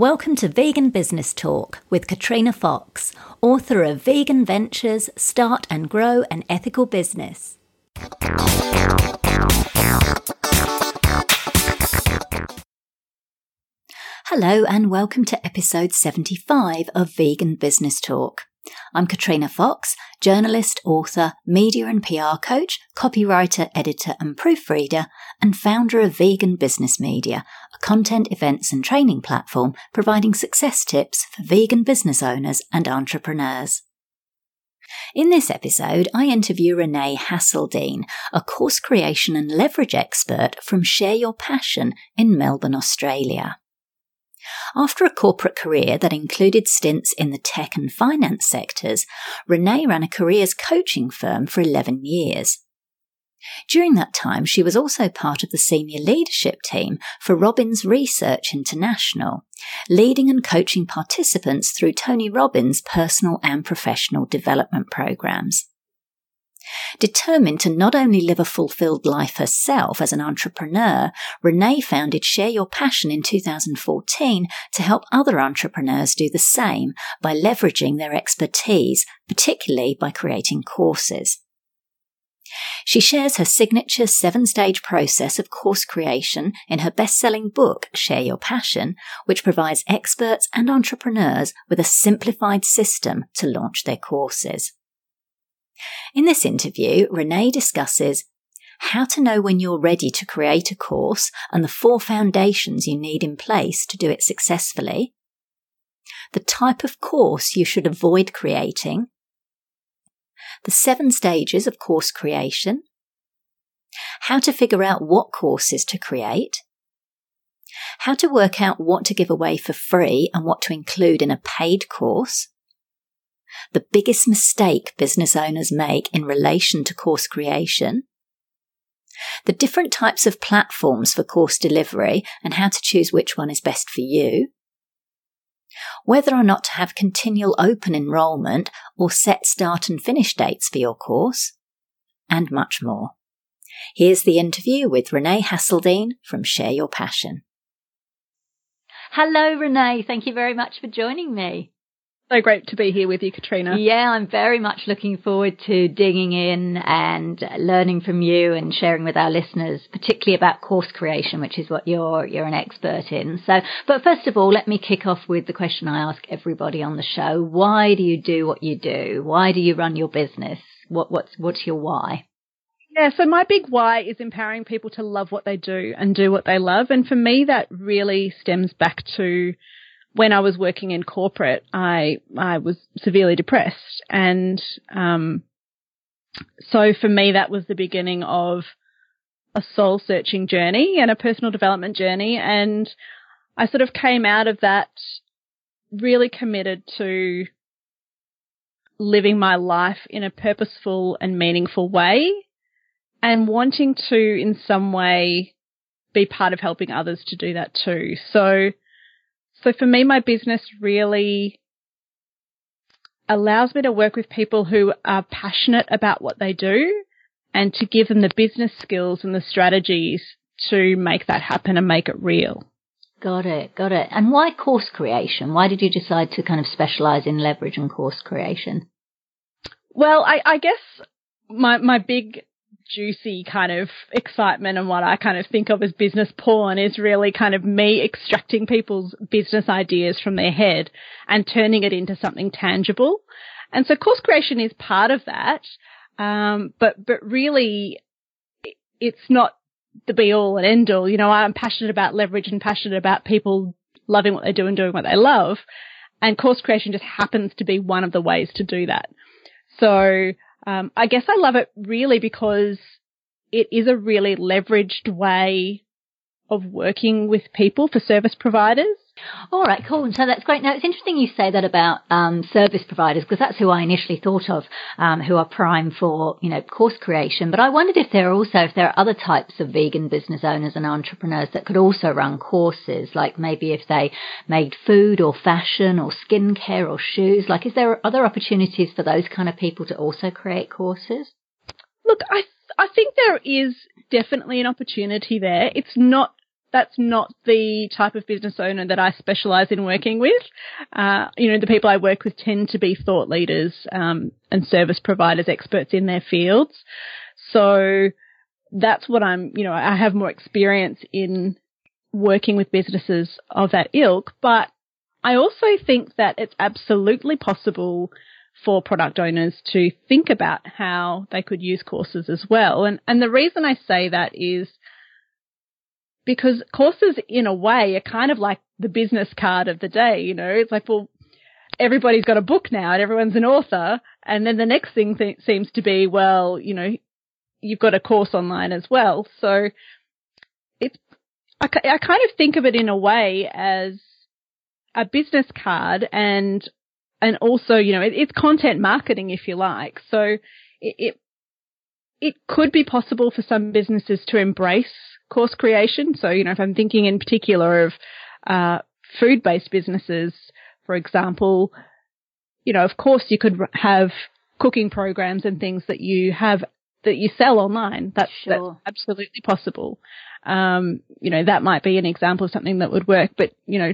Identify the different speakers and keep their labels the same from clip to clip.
Speaker 1: Welcome to Vegan Business Talk with Katrina Fox, author of Vegan Ventures Start and Grow an Ethical Business. Hello, and welcome to episode 75 of Vegan Business Talk. I'm Katrina Fox, journalist, author, media and PR coach, copywriter, editor, and proofreader, and founder of Vegan Business Media, a content, events, and training platform providing success tips for vegan business owners and entrepreneurs. In this episode, I interview Renee Hasseldine, a course creation and leverage expert from Share Your Passion in Melbourne, Australia. After a corporate career that included stints in the tech and finance sectors, Renee ran a careers coaching firm for 11 years. During that time, she was also part of the senior leadership team for Robbins Research International, leading and coaching participants through Tony Robbins' personal and professional development programs. Determined to not only live a fulfilled life herself as an entrepreneur, Renee founded Share Your Passion in 2014 to help other entrepreneurs do the same by leveraging their expertise, particularly by creating courses. She shares her signature seven stage process of course creation in her best selling book, Share Your Passion, which provides experts and entrepreneurs with a simplified system to launch their courses. In this interview, Renee discusses how to know when you're ready to create a course and the four foundations you need in place to do it successfully, the type of course you should avoid creating, the seven stages of course creation, how to figure out what courses to create, how to work out what to give away for free and what to include in a paid course, the biggest mistake business owners make in relation to course creation, the different types of platforms for course delivery and how to choose which one is best for you, whether or not to have continual open enrolment or set start and finish dates for your course, and much more. Here's the interview with Renee Hasseldine from Share Your Passion. Hello, Renee. Thank you very much for joining me.
Speaker 2: So great to be here with you, Katrina.
Speaker 1: Yeah, I'm very much looking forward to digging in and learning from you and sharing with our listeners, particularly about course creation, which is what you're you're an expert in. So, but first of all, let me kick off with the question I ask everybody on the show: Why do you do what you do? Why do you run your business? What what's what's your why?
Speaker 2: Yeah, so my big why is empowering people to love what they do and do what they love. And for me, that really stems back to when I was working in corporate, I I was severely depressed, and um, so for me that was the beginning of a soul searching journey and a personal development journey, and I sort of came out of that really committed to living my life in a purposeful and meaningful way, and wanting to in some way be part of helping others to do that too. So so for me, my business really allows me to work with people who are passionate about what they do and to give them the business skills and the strategies to make that happen and make it real.
Speaker 1: Got it, got it. And why course creation? Why did you decide to kind of specialize in leverage and course creation?
Speaker 2: Well, I, I guess my my big juicy kind of excitement and what I kind of think of as business porn is really kind of me extracting people's business ideas from their head and turning it into something tangible. And so course creation is part of that. Um, but, but really it's not the be all and end all. You know, I'm passionate about leverage and passionate about people loving what they do and doing what they love. And course creation just happens to be one of the ways to do that. So, um, I guess I love it really because it is a really leveraged way of working with people for service providers.
Speaker 1: All right, cool. And so that's great. Now it's interesting you say that about um, service providers because that's who I initially thought of, um, who are prime for you know course creation. But I wondered if there are also if there are other types of vegan business owners and entrepreneurs that could also run courses, like maybe if they made food or fashion or skincare or shoes. Like, is there other opportunities for those kind of people to also create courses?
Speaker 2: Look, I I think there is definitely an opportunity there. It's not that's not the type of business owner that I specialize in working with. Uh, you know, the people I work with tend to be thought leaders um, and service providers, experts in their fields. So that's what I'm, you know, I have more experience in working with businesses of that ilk, but I also think that it's absolutely possible for product owners to think about how they could use courses as well. And, and the reason I say that is because courses in a way are kind of like the business card of the day, you know, it's like, well, everybody's got a book now and everyone's an author. And then the next thing th- seems to be, well, you know, you've got a course online as well. So it's, I, I kind of think of it in a way as a business card and, and also, you know, it, it's content marketing if you like. So it, it, it could be possible for some businesses to embrace course creation. So, you know, if I'm thinking in particular of, uh, food based businesses, for example, you know, of course you could have cooking programs and things that you have that you sell online. That's, sure. that's absolutely possible. Um, you know, that might be an example of something that would work, but you know,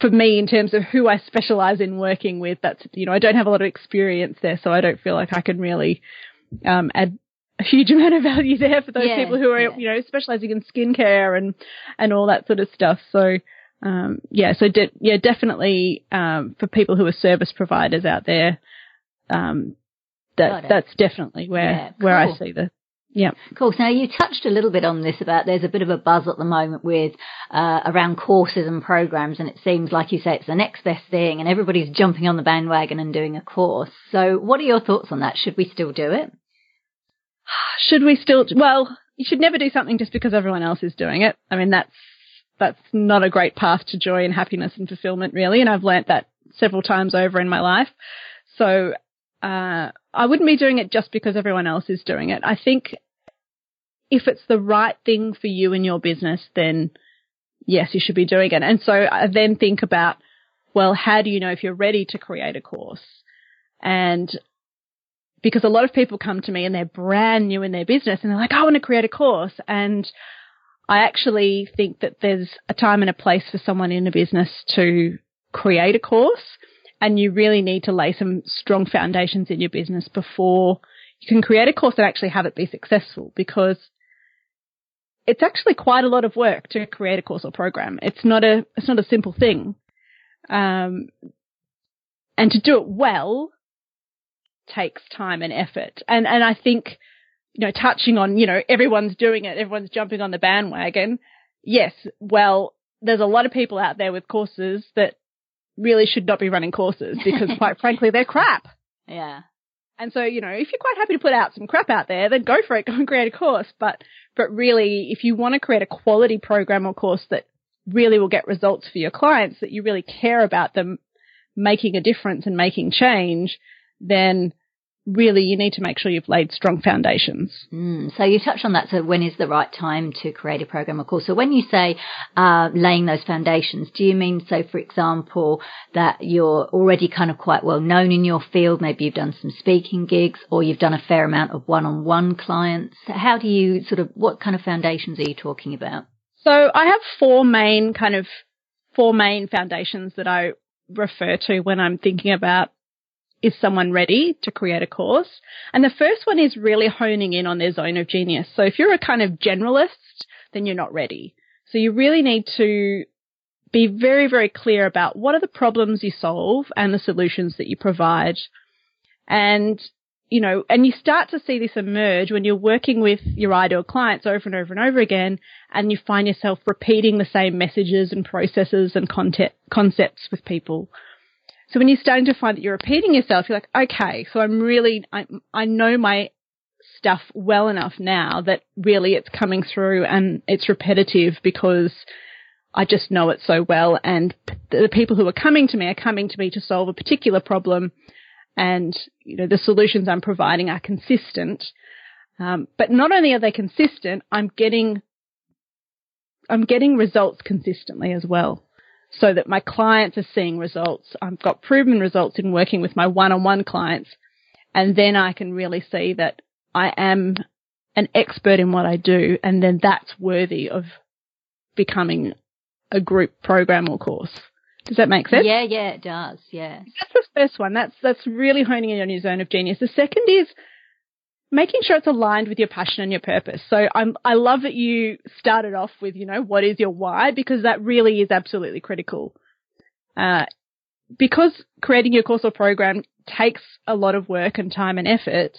Speaker 2: for me, in terms of who I specialize in working with, that's, you know, I don't have a lot of experience there, so I don't feel like I can really, um, add a huge amount of value there for those yeah, people who are, yeah. you know, specializing in skincare and, and all that sort of stuff. So, um, yeah, so de- yeah, definitely, um, for people who are service providers out there, um, that, that's definitely where, yeah, cool. where I see the, yeah.
Speaker 1: Cool. So now you touched a little bit on this about there's a bit of a buzz at the moment with uh, around courses and programs, and it seems like you say it's the next best thing, and everybody's jumping on the bandwagon and doing a course. So, what are your thoughts on that? Should we still do it?
Speaker 2: Should we still? Well, you should never do something just because everyone else is doing it. I mean, that's that's not a great path to joy and happiness and fulfillment, really. And I've learnt that several times over in my life. So uh, I wouldn't be doing it just because everyone else is doing it. I think if it's the right thing for you and your business, then yes, you should be doing it. And so I then think about, well, how do you know if you're ready to create a course? And because a lot of people come to me and they're brand new in their business and they're like, I want to create a course. And I actually think that there's a time and a place for someone in a business to create a course and you really need to lay some strong foundations in your business before you can create a course and actually have it be successful because it's actually quite a lot of work to create a course or program. It's not a, it's not a simple thing. Um, and to do it well takes time and effort. And, and I think, you know, touching on, you know, everyone's doing it, everyone's jumping on the bandwagon. Yes, well, there's a lot of people out there with courses that really should not be running courses because quite frankly, they're crap.
Speaker 1: Yeah.
Speaker 2: And so, you know, if you're quite happy to put out some crap out there, then go for it, go and create a course. But, but really, if you want to create a quality program or course that really will get results for your clients, that you really care about them making a difference and making change, then really you need to make sure you've laid strong foundations.
Speaker 1: Mm, so you touched on that. So when is the right time to create a program of course? So when you say uh, laying those foundations, do you mean so for example that you're already kind of quite well known in your field? Maybe you've done some speaking gigs or you've done a fair amount of one-on-one clients. How do you sort of what kind of foundations are you talking about?
Speaker 2: So I have four main kind of four main foundations that I refer to when I'm thinking about is someone ready to create a course? And the first one is really honing in on their zone of genius. So if you're a kind of generalist, then you're not ready. So you really need to be very, very clear about what are the problems you solve and the solutions that you provide. And, you know, and you start to see this emerge when you're working with your ideal clients over and over and over again, and you find yourself repeating the same messages and processes and content, concepts with people. So when you're starting to find that you're repeating yourself, you're like, okay, so I'm really, I, I know my stuff well enough now that really it's coming through and it's repetitive because I just know it so well. And the people who are coming to me are coming to me to solve a particular problem. And, you know, the solutions I'm providing are consistent. Um, but not only are they consistent, I'm getting, I'm getting results consistently as well so that my clients are seeing results. I've got proven results in working with my one-on-one clients. And then I can really see that I am an expert in what I do. And then that's worthy of becoming a group program or course. Does that make sense?
Speaker 1: Yeah, yeah, it does. Yeah.
Speaker 2: That's the first one. That's that's really honing in on your zone of genius. The second is making sure it's aligned with your passion and your purpose. So I'm I love that you started off with, you know, what is your why because that really is absolutely critical. Uh, because creating your course or program takes a lot of work and time and effort,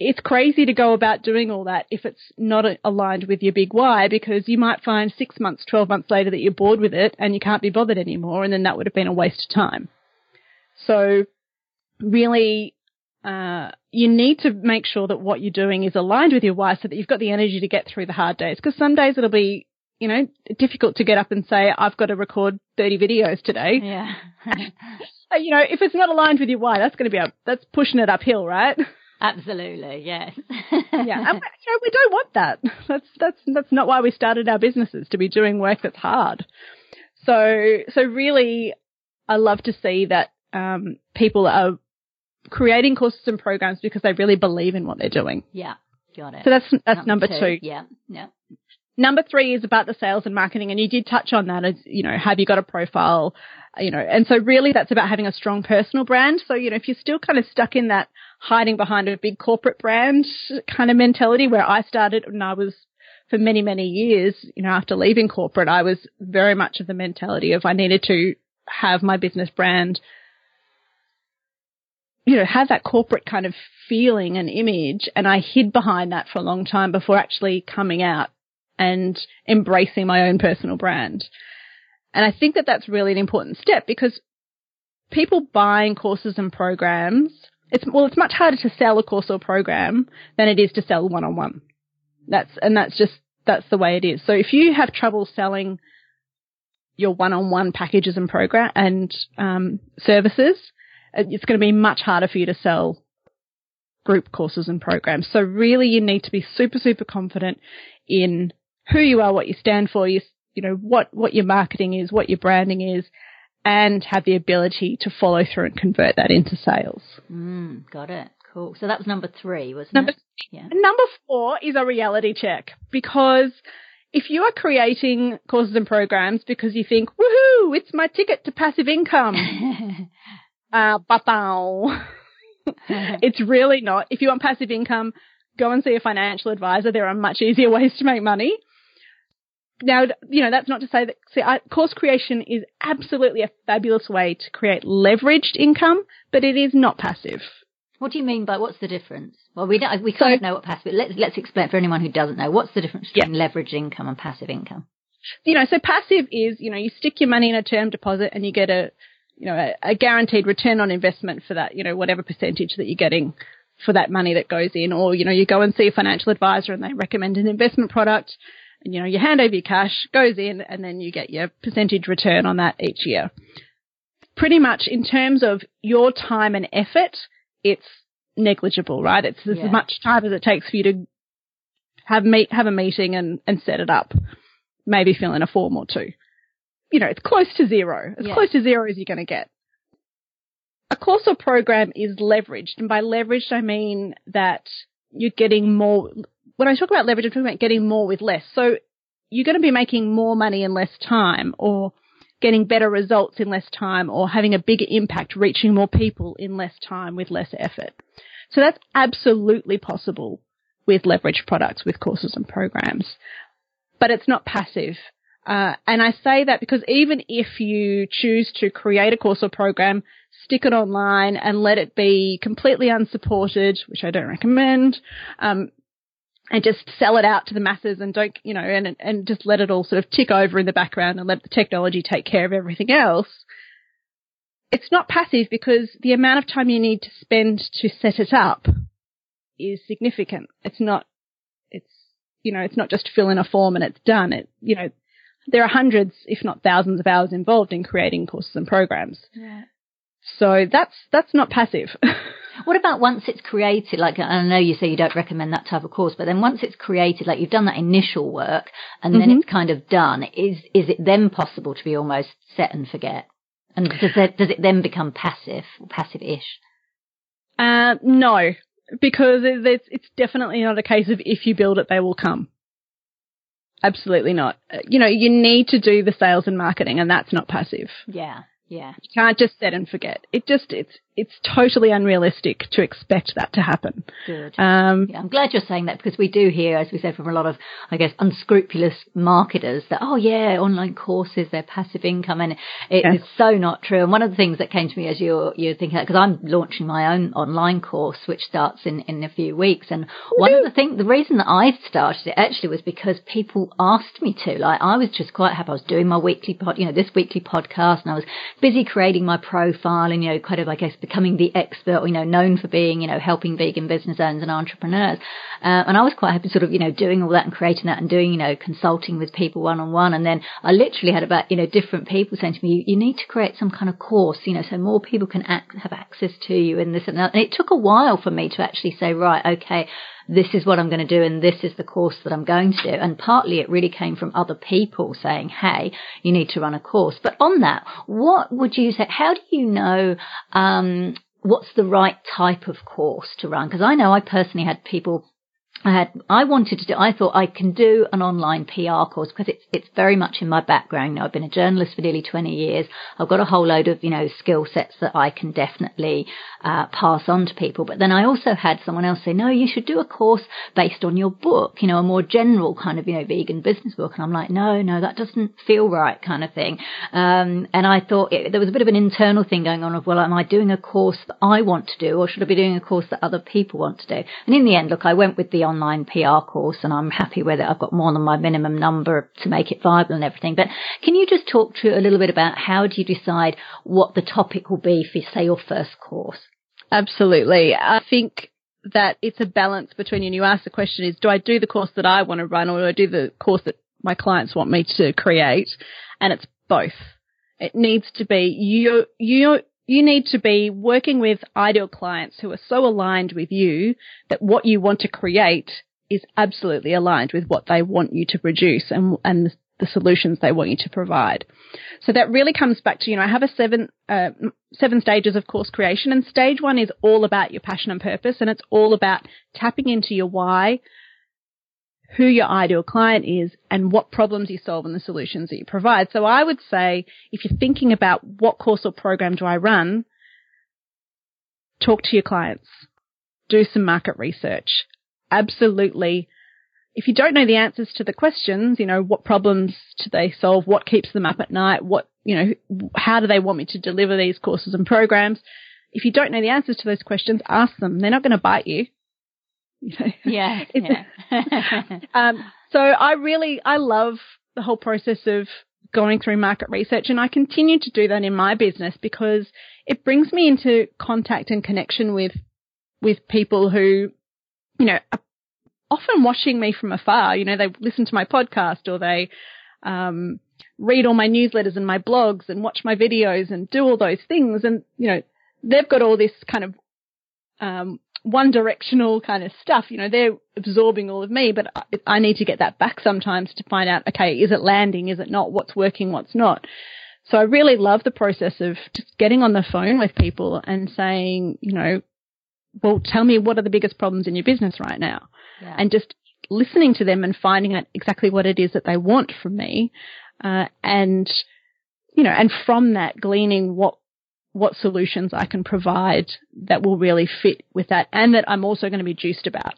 Speaker 2: it's crazy to go about doing all that if it's not aligned with your big why because you might find six months, 12 months later that you're bored with it and you can't be bothered anymore and then that would have been a waste of time. So really, uh, you need to make sure that what you're doing is aligned with your why so that you've got the energy to get through the hard days because some days it'll be you know, difficult to get up and say, I've got to record 30 videos today.
Speaker 1: Yeah.
Speaker 2: you know, if it's not aligned with your why, that's going to be a, that's pushing it uphill, right?
Speaker 1: Absolutely, yes.
Speaker 2: yeah, and, you know, we don't want that. That's that's that's not why we started our businesses to be doing work that's hard. So so really, I love to see that um, people are creating courses and programs because they really believe in what they're doing.
Speaker 1: Yeah, got it.
Speaker 2: So that's that's number, number two.
Speaker 1: two. Yeah, yeah.
Speaker 2: Number three is about the sales and marketing, and you did touch on that as, you know, have you got a profile, you know, and so really that's about having a strong personal brand. So, you know, if you're still kind of stuck in that hiding behind a big corporate brand kind of mentality where I started and I was for many, many years, you know, after leaving corporate, I was very much of the mentality of I needed to have my business brand, you know, have that corporate kind of feeling and image. And I hid behind that for a long time before actually coming out and embracing my own personal brand. And I think that that's really an important step because people buying courses and programs, it's, well, it's much harder to sell a course or program than it is to sell one on one. That's, and that's just, that's the way it is. So if you have trouble selling your one on one packages and program and, um, services, it's going to be much harder for you to sell group courses and programs. So really you need to be super, super confident in who you are, what you stand for, you, you know, what, what your marketing is, what your branding is, and have the ability to follow through and convert that into sales.
Speaker 1: Mm, got it. Cool. So that was number three, wasn't
Speaker 2: number,
Speaker 1: it?
Speaker 2: Yeah. Number four is a reality check because if you are creating courses and programs because you think, woohoo, it's my ticket to passive income. uh, it's really not. If you want passive income, go and see a financial advisor. There are much easier ways to make money. Now, you know, that's not to say that see, I, course creation is absolutely a fabulous way to create leveraged income, but it is not passive.
Speaker 1: What do you mean by what's the difference? Well, we don't, we kind so, of know what passive. Let's let's explain for anyone who doesn't know. What's the difference between yeah. leveraged income and passive income?
Speaker 2: You know, so passive is you know you stick your money in a term deposit and you get a you know a, a guaranteed return on investment for that you know whatever percentage that you're getting for that money that goes in, or you know you go and see a financial advisor and they recommend an investment product and, you know, you hand over your cash, goes in, and then you get your percentage return on that each year. Pretty much in terms of your time and effort, it's negligible, right? It's yeah. as much time as it takes for you to have meet, have a meeting and, and set it up. Maybe fill in a form or two. You know, it's close to zero. As yeah. close to zero as you're going to get. A course or program is leveraged, and by leveraged I mean that you're getting more when I talk about leverage, I'm talking about getting more with less. So you're going to be making more money in less time or getting better results in less time or having a bigger impact, reaching more people in less time with less effort. So that's absolutely possible with leverage products, with courses and programs, but it's not passive. Uh, and I say that because even if you choose to create a course or program, stick it online and let it be completely unsupported, which I don't recommend, um, and just sell it out to the masses and don't, you know, and, and just let it all sort of tick over in the background and let the technology take care of everything else. It's not passive because the amount of time you need to spend to set it up is significant. It's not, it's, you know, it's not just fill in a form and it's done. It, you know, there are hundreds, if not thousands of hours involved in creating courses and programs.
Speaker 1: Yeah.
Speaker 2: So that's, that's not passive.
Speaker 1: What about once it's created? Like, I know you say you don't recommend that type of course, but then once it's created, like you've done that initial work and then mm-hmm. it's kind of done, is, is it then possible to be almost set and forget? And does it, does it then become passive, passive-ish?
Speaker 2: Uh, no, because it's, it's definitely not a case of if you build it, they will come. Absolutely not. Uh, you know, you need to do the sales and marketing and that's not passive.
Speaker 1: Yeah. Yeah.
Speaker 2: You can't just set and forget. It just, it's, it's totally unrealistic to expect that to happen.
Speaker 1: Good. Um, yeah, I'm glad you're saying that because we do hear, as we said, from a lot of, I guess, unscrupulous marketers that, oh yeah, online courses, they're passive income. And it yeah. is so not true. And one of the things that came to me as you're, you're thinking that, because I'm launching my own online course, which starts in, in a few weeks. And one of the things, the reason that I started it actually was because people asked me to. Like, I was just quite happy. I was doing my weekly pod, you know, this weekly podcast and I was busy creating my profile and, you know, kind of, I guess, becoming the expert, you know, known for being, you know, helping vegan business owners and entrepreneurs. Uh, and I was quite happy sort of, you know, doing all that and creating that and doing, you know, consulting with people one on one. And then I literally had about, you know, different people saying to me, you need to create some kind of course, you know, so more people can act, have access to you and this and that. And it took a while for me to actually say, right, okay, this is what I'm going to do and this is the course that I'm going to do. And partly it really came from other people saying, hey, you need to run a course. But on that, what would you say? How do you know, um, what's the right type of course to run? Because I know I personally had people I had, I wanted to do, I thought I can do an online PR course because it's, it's very much in my background. Know, I've been a journalist for nearly 20 years. I've got a whole load of, you know, skill sets that I can definitely, uh, pass on to people. But then I also had someone else say, no, you should do a course based on your book, you know, a more general kind of, you know, vegan business book. And I'm like, no, no, that doesn't feel right kind of thing. Um, and I thought it, there was a bit of an internal thing going on of, well, am I doing a course that I want to do or should I be doing a course that other people want to do? And in the end, look, I went with the online PR course and I'm happy with it. I've got more than my minimum number to make it viable and everything. But can you just talk to a little bit about how do you decide what the topic will be for, say, your first course?
Speaker 2: Absolutely. I think that it's a balance between, and you ask the question is, do I do the course that I want to run or do I do the course that my clients want me to create? And it's both. It needs to be you, you, you need to be working with ideal clients who are so aligned with you that what you want to create is absolutely aligned with what they want you to produce and, and the solutions they want you to provide. So that really comes back to, you know, I have a seven, uh, seven stages of course creation and stage one is all about your passion and purpose and it's all about tapping into your why, who your ideal client is and what problems you solve and the solutions that you provide. So I would say if you're thinking about what course or program do I run, talk to your clients, do some market research. Absolutely. If you don't know the answers to the questions, you know, what problems do they solve? What keeps them up at night? What, you know, how do they want me to deliver these courses and programs? If you don't know the answers to those questions, ask them. They're not going to bite you.
Speaker 1: yeah. yeah.
Speaker 2: um, so I really, I love the whole process of going through market research and I continue to do that in my business because it brings me into contact and connection with, with people who, you know, are often watching me from afar. You know, they listen to my podcast or they, um, read all my newsletters and my blogs and watch my videos and do all those things. And, you know, they've got all this kind of, um, one directional kind of stuff. You know, they're absorbing all of me, but I, I need to get that back sometimes to find out, okay, is it landing? Is it not? What's working? What's not? So I really love the process of just getting on the phone with people and saying, you know, well, tell me what are the biggest problems in your business right now? Yeah. And just listening to them and finding out exactly what it is that they want from me. Uh, and, you know, and from that gleaning what what solutions I can provide that will really fit with that and that I'm also going to be juiced about.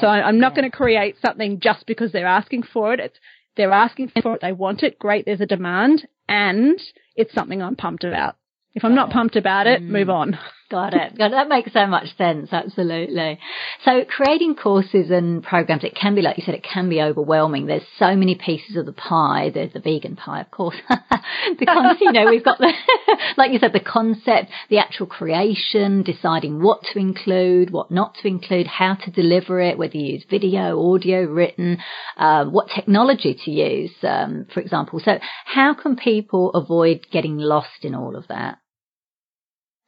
Speaker 2: So I, am not yeah. going to create something just because they're asking for it. It's, they're asking for it. They want it. Great. There's a demand and it's something I'm pumped about. If I'm not pumped about it, mm. move on.
Speaker 1: Got it. That makes so much sense. Absolutely. So creating courses and programs, it can be, like you said, it can be overwhelming. There's so many pieces of the pie. There's the vegan pie, of course. because, you know, we've got the, like you said, the concept, the actual creation, deciding what to include, what not to include, how to deliver it, whether you use video, audio, written, um, what technology to use, um, for example. So how can people avoid getting lost in all of that?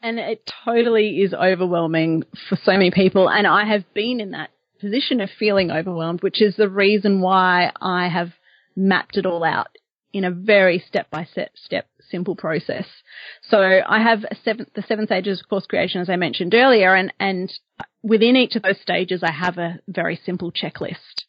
Speaker 2: And it totally is overwhelming for so many people. And I have been in that position of feeling overwhelmed, which is the reason why I have mapped it all out in a very step by step, step simple process. So I have seven, the seven stages of course creation, as I mentioned earlier, and, and within each of those stages, I have a very simple checklist.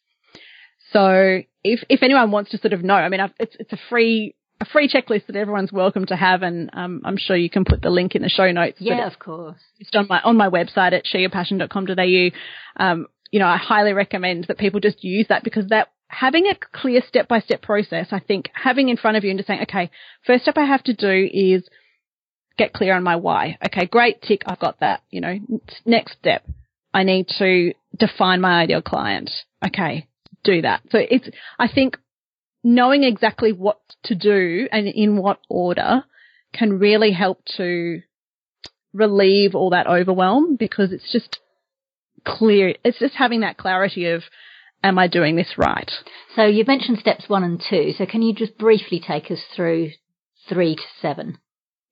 Speaker 2: So if, if anyone wants to sort of know, I mean, I've, it's, it's a free, a free checklist that everyone's welcome to have. And, um, I'm sure you can put the link in the show notes.
Speaker 1: Yeah, of course.
Speaker 2: Just on my, on my website at shareyourpassion.com.au. Um, you know, I highly recommend that people just use that because that having a clear step by step process, I think having in front of you and just saying, okay, first step I have to do is get clear on my why. Okay, great, tick, I've got that. You know, next step, I need to define my ideal client. Okay, do that. So it's, I think knowing exactly what to do and in what order can really help to relieve all that overwhelm because it's just clear. It's just having that clarity of, am I doing this right?
Speaker 1: So you mentioned steps one and two. So can you just briefly take us through three to seven?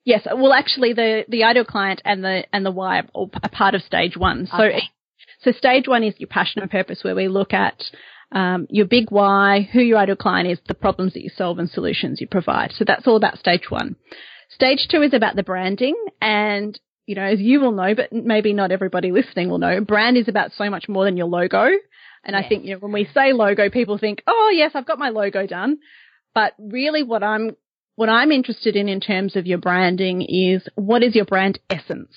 Speaker 2: Yes. Well, actually, the the ideal client and the and the why are part of stage one. So
Speaker 1: Okay.
Speaker 2: so stage one is your passion and purpose, where we look at um, your big why, who your ideal client is, the problems that you solve, and solutions you provide. So that's all about stage one. Stage two is about the branding, and you know, as you will know, but maybe not everybody listening will know, brand is about so much more than your logo. And I think you know when we say logo, people think, oh yes, I've got my logo done. But really, what I'm what I'm interested in in terms of your branding is what is your brand essence.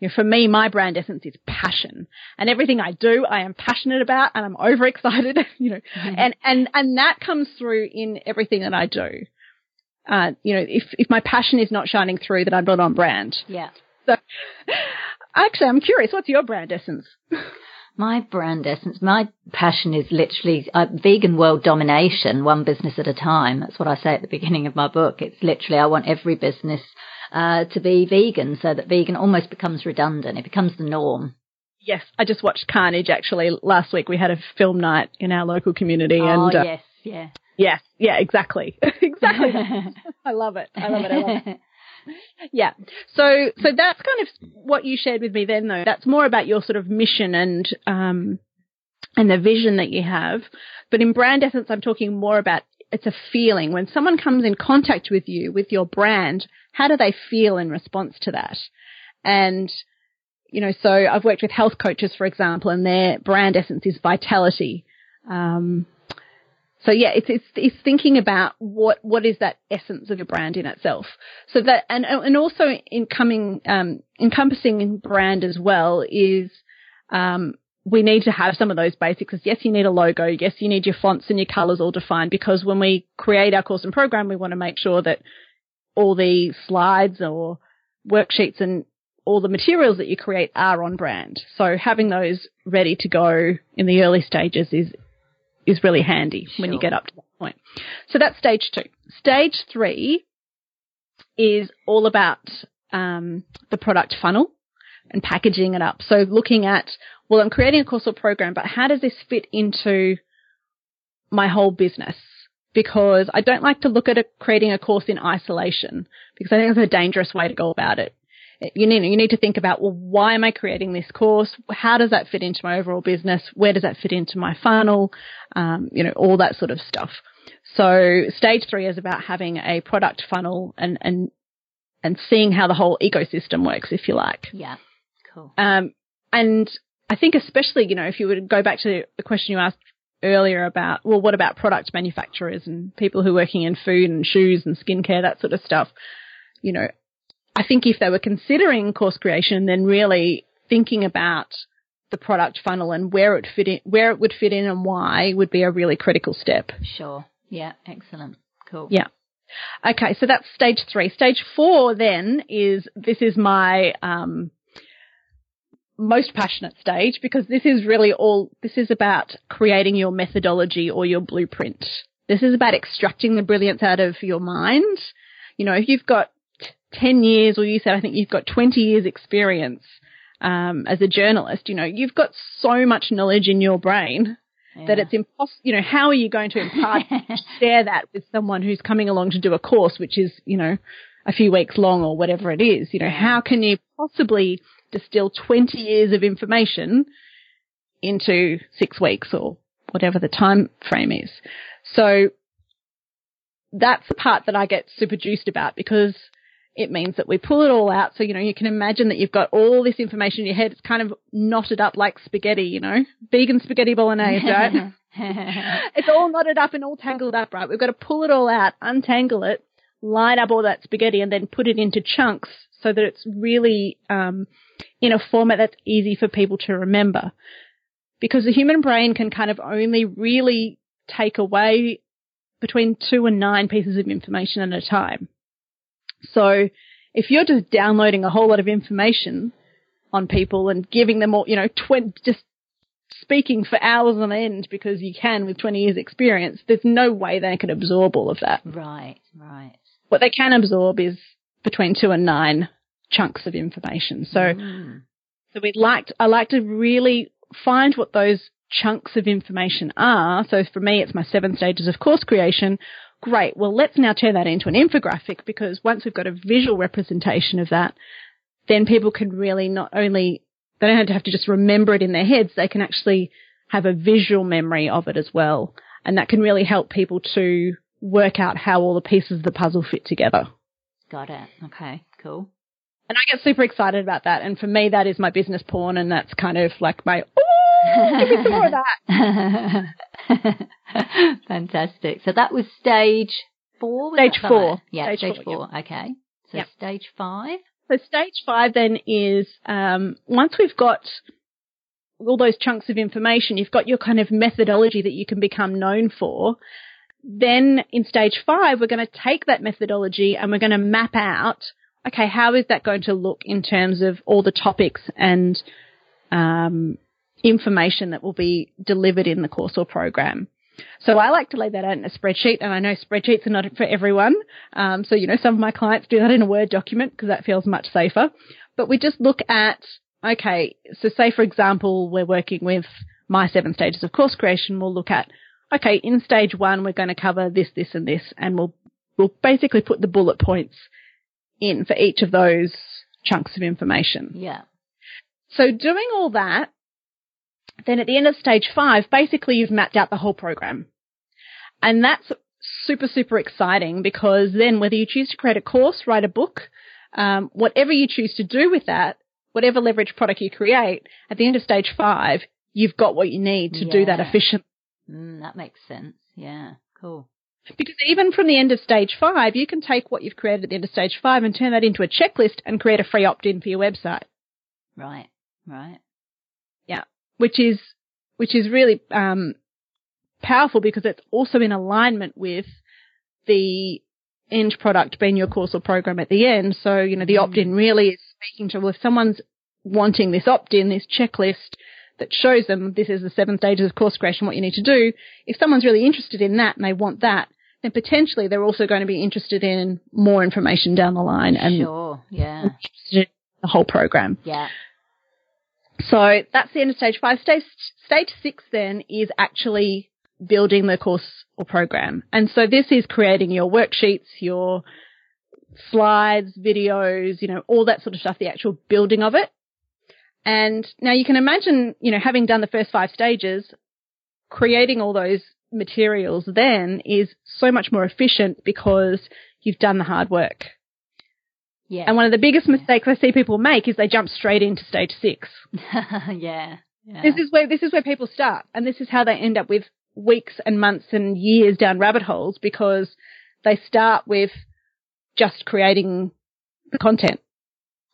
Speaker 2: You know, for me, my brand essence is passion, and everything I do, I am passionate about, and I'm overexcited. You know, and and and that comes through in everything that I do. Uh, you know, if if my passion is not shining through, that I'm not on brand.
Speaker 1: Yeah.
Speaker 2: So, actually, I'm curious. What's your brand essence?
Speaker 1: My brand essence, my passion is literally uh, vegan world domination, one business at a time. That's what I say at the beginning of my book. It's literally, I want every business uh, to be vegan so that vegan almost becomes redundant. It becomes the norm.
Speaker 2: Yes, I just watched Carnage. Actually, last week we had a film night in our local community,
Speaker 1: oh,
Speaker 2: and uh,
Speaker 1: yes, yeah.
Speaker 2: yes, yeah, exactly, exactly. I love it. I love it. I love it. Yeah. So, so that's kind of what you shared with me then though. That's more about your sort of mission and, um, and the vision that you have. But in brand essence, I'm talking more about it's a feeling. When someone comes in contact with you, with your brand, how do they feel in response to that? And, you know, so I've worked with health coaches, for example, and their brand essence is vitality. Um, so yeah, it's, it's, it's thinking about what, what is that essence of your brand in itself. So that, and, and also in coming, um, encompassing brand as well is, um, we need to have some of those basics. Yes, you need a logo. Yes, you need your fonts and your colors all defined because when we create our course and program, we want to make sure that all the slides or worksheets and all the materials that you create are on brand. So having those ready to go in the early stages is, is really handy when you get up to that point. So that's stage two. Stage three is all about um, the product funnel and packaging it up. So looking at, well, I'm creating a course or program, but how does this fit into my whole business? Because I don't like to look at a, creating a course in isolation because I think it's a dangerous way to go about it. You need, you need to think about, well, why am I creating this course? How does that fit into my overall business? Where does that fit into my funnel? Um, you know, all that sort of stuff. So stage three is about having a product funnel and, and, and seeing how the whole ecosystem works, if you like.
Speaker 1: Yeah. Cool.
Speaker 2: Um, and I think especially, you know, if you to go back to the question you asked earlier about, well, what about product manufacturers and people who are working in food and shoes and skincare, that sort of stuff, you know, I think if they were considering course creation, then really thinking about the product funnel and where it fit in, where it would fit in and why would be a really critical step.
Speaker 1: Sure. Yeah. Excellent. Cool.
Speaker 2: Yeah. Okay, so that's stage three. Stage four then is this is my um, most passionate stage because this is really all this is about creating your methodology or your blueprint. This is about extracting the brilliance out of your mind. You know, if you've got 10 years or you said I think you've got 20 years experience um, as a journalist, you know, you've got so much knowledge in your brain that it's impossible, you know, how are you going to impart share that with someone who's coming along to do a course, which is, you know, a few weeks long or whatever it is. You know, how can you possibly distill 20 years of information into six weeks or whatever the time frame is? So that's the part that I get super juiced about because it means that we pull it all out. So, you know, you can imagine that you've got all this information in your head. It's kind of knotted up like spaghetti, you know, vegan spaghetti bolognese, right? it's all knotted up and all tangled up, right? We've got to pull it all out, untangle it, line up all that spaghetti and then put it into chunks so that it's really, um, in a format that's easy for people to remember. Because the human brain can kind of only really take away between two and nine pieces of information at a time. So if you're just downloading a whole lot of information on people and giving them all, you know, 20, just speaking for hours on end because you can with 20 years experience, there's no way they can absorb all of that.
Speaker 1: Right, right.
Speaker 2: What they can absorb is between two and nine chunks of information. So, mm. so we'd like, to, I like to really find what those chunks of information are. So for me, it's my seven stages of course creation. Great. Well, let's now turn that into an infographic because once we've got a visual representation of that, then people can really not only, they don't have to just remember it in their heads, they can actually have a visual memory of it as well. And that can really help people to work out how all the pieces of the puzzle fit together.
Speaker 1: Got it. Okay, cool.
Speaker 2: And I get super excited about that. And for me, that is my business porn. And that's kind of like my, oh, give me some more of
Speaker 1: that. Fantastic. So that was stage four? Was
Speaker 2: stage four.
Speaker 1: Yeah,
Speaker 2: stage,
Speaker 1: stage four. four. Okay. So yep. stage five?
Speaker 2: So stage five then is um, once we've got all those chunks of information, you've got your kind of methodology that you can become known for. Then in stage five, we're going to take that methodology and we're going to map out, okay, how is that going to look in terms of all the topics and um, information that will be delivered in the course or program. So I like to lay that out in a spreadsheet, and I know spreadsheets are not for everyone. Um, so you know, some of my clients do that in a Word document because that feels much safer. But we just look at okay. So say for example, we're working with my seven stages of course creation. We'll look at okay, in stage one, we're going to cover this, this, and this, and we'll we'll basically put the bullet points in for each of those chunks of information.
Speaker 1: Yeah.
Speaker 2: So doing all that, then at the end of stage five, basically you've mapped out the whole program. And that's super, super exciting because then whether you choose to create a course, write a book, um, whatever you choose to do with that, whatever leverage product you create, at the end of stage five, you've got what you need to yeah. do that efficiently.
Speaker 1: Mm, that makes sense. Yeah, cool.
Speaker 2: Because even from the end of stage five, you can take what you've created at the end of stage five and turn that into a checklist and create a free opt-in for your website.
Speaker 1: Right, right.
Speaker 2: Yeah, which is which is really um, powerful because it's also in alignment with the end product being your course or program at the end. So you know the mm. opt-in really is speaking to well, if someone's wanting this opt-in, this checklist, that shows them this is the seven stages of course creation, what you need to do. If someone's really interested in that and they want that, then potentially they're also going to be interested in more information down the line and
Speaker 1: sure, yeah,
Speaker 2: the whole program.
Speaker 1: Yeah.
Speaker 2: So that's the end of stage five. Stage stage six then is actually building the course or program, and so this is creating your worksheets, your slides, videos, you know, all that sort of stuff, the actual building of it. And now you can imagine, you know, having done the first five stages, creating all those materials then is so much more efficient because you've done the hard work.
Speaker 1: Yeah.
Speaker 2: And one of the biggest mistakes I see people make is they jump straight into stage six.
Speaker 1: yeah. yeah.
Speaker 2: This is where this is where people start, and this is how they end up with weeks and months and years down rabbit holes because they start with just creating the content.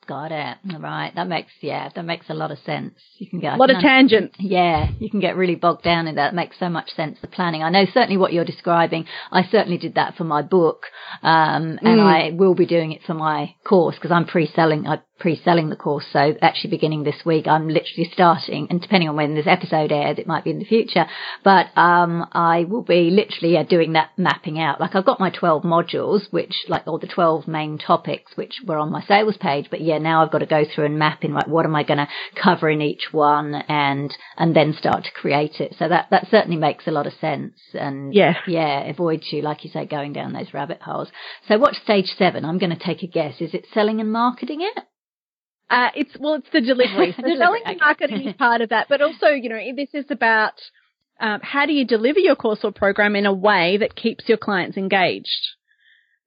Speaker 1: Got it. Right. That makes yeah, that makes a lot of sense. You can get
Speaker 2: a lot of tangents.
Speaker 1: Yeah, you can get really bogged down in that. It makes so much sense. The planning. I know certainly what you're describing. I certainly did that for my book, um, and mm. I will be doing it for my course because I'm pre-selling. I pre-selling the course. So actually beginning this week, I'm literally starting and depending on when this episode airs, it might be in the future, but, um, I will be literally yeah, doing that mapping out. Like I've got my 12 modules, which like all the 12 main topics, which were on my sales page. But yeah, now I've got to go through and map in like what am I going to cover in each one and, and then start to create it. So that, that certainly makes a lot of sense. And
Speaker 2: yeah,
Speaker 1: yeah, avoids you, like you say, going down those rabbit holes. So what's stage seven? I'm going to take a guess. Is it selling and marketing it?
Speaker 2: Uh, it's well, it's the delivery. So selling and marketing is part of that, but also, you know, this is about um, how do you deliver your course or program in a way that keeps your clients engaged.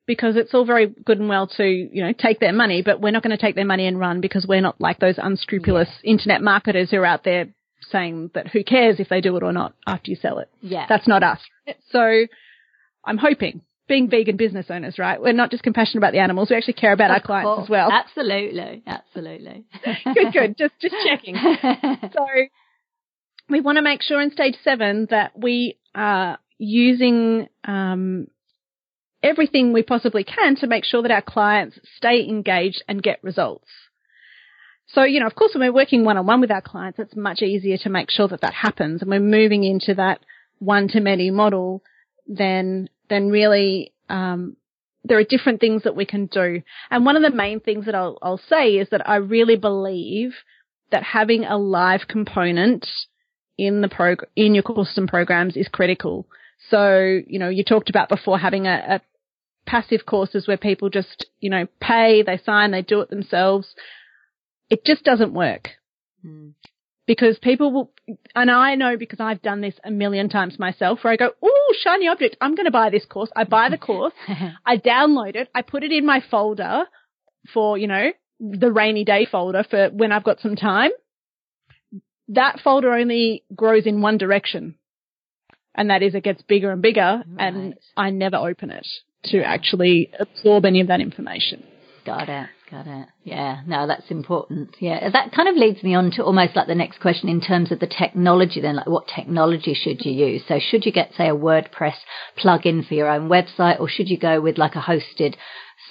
Speaker 2: because it's all very good and well to, you know, take their money, but we're not going to take their money and run because we're not like those unscrupulous yeah. internet marketers who are out there saying that who cares if they do it or not after you sell it.
Speaker 1: Yeah.
Speaker 2: That's not us. So I'm hoping being vegan business owners, right? We're not just compassionate about the animals. We actually care about of our clients
Speaker 1: course.
Speaker 2: as well.
Speaker 1: Absolutely. Absolutely.
Speaker 2: good, good. Just, just checking. so we want to make sure in stage seven that we are using, um, everything we possibly can to make sure that our clients stay engaged and get results. So, you know, of course, when we're working one on one with our clients, it's much easier to make sure that that happens and we're moving into that one to many model then, then really, um, there are different things that we can do. And one of the main things that I'll, I'll say is that I really believe that having a live component in the prog- in your custom programs is critical. So, you know, you talked about before having a, a passive courses where people just, you know, pay, they sign, they do it themselves. It just doesn't work. Mm. Because people will, and I know because I've done this a million times myself where I go, oh, shiny object, I'm going to buy this course. I buy the course, I download it, I put it in my folder for, you know, the rainy day folder for when I've got some time. That folder only grows in one direction. And that is it gets bigger and bigger right. and I never open it to actually absorb any of that information.
Speaker 1: Got it. Got it. Yeah. No, that's important. Yeah. That kind of leads me on to almost like the next question in terms of the technology then, like what technology should you use? So should you get, say, a WordPress plugin for your own website or should you go with like a hosted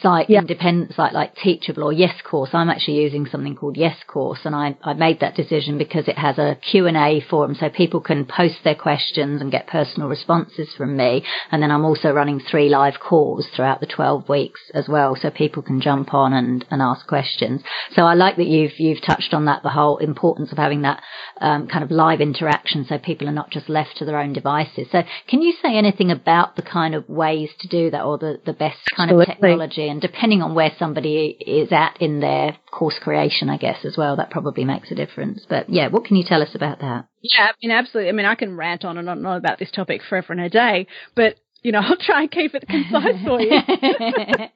Speaker 1: site, yep. independent site like Teachable or Yes Course. I'm actually using something called Yes Course and I, I made that decision because it has a Q&A forum so people can post their questions and get personal responses from me. And then I'm also running three live calls throughout the 12 weeks as well so people can jump on and, and ask questions. So I like that you've, you've touched on that, the whole importance of having that um, kind of live interaction so people are not just left to their own devices. So can you say anything about the kind of ways to do that or the, the best kind
Speaker 2: Absolutely.
Speaker 1: of technology and depending on where somebody is at in their course creation, I guess as well, that probably makes a difference. But yeah, what can you tell us about that?
Speaker 2: Yeah, I mean, absolutely. I mean, I can rant on and on and on about this topic forever and a day, but you know, I'll try and keep it concise for you.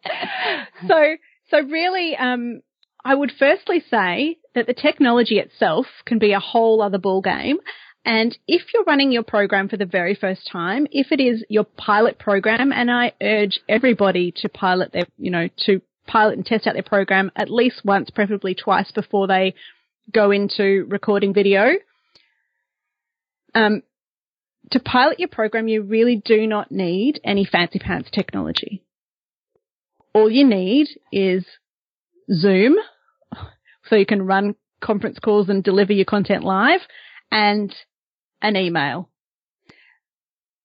Speaker 2: so, so really, um, I would firstly say that the technology itself can be a whole other ball game. And if you're running your program for the very first time, if it is your pilot program, and I urge everybody to pilot their, you know, to pilot and test out their program at least once, preferably twice before they go into recording video. Um, to pilot your program, you really do not need any fancy pants technology. All you need is Zoom, so you can run conference calls and deliver your content live, and an email.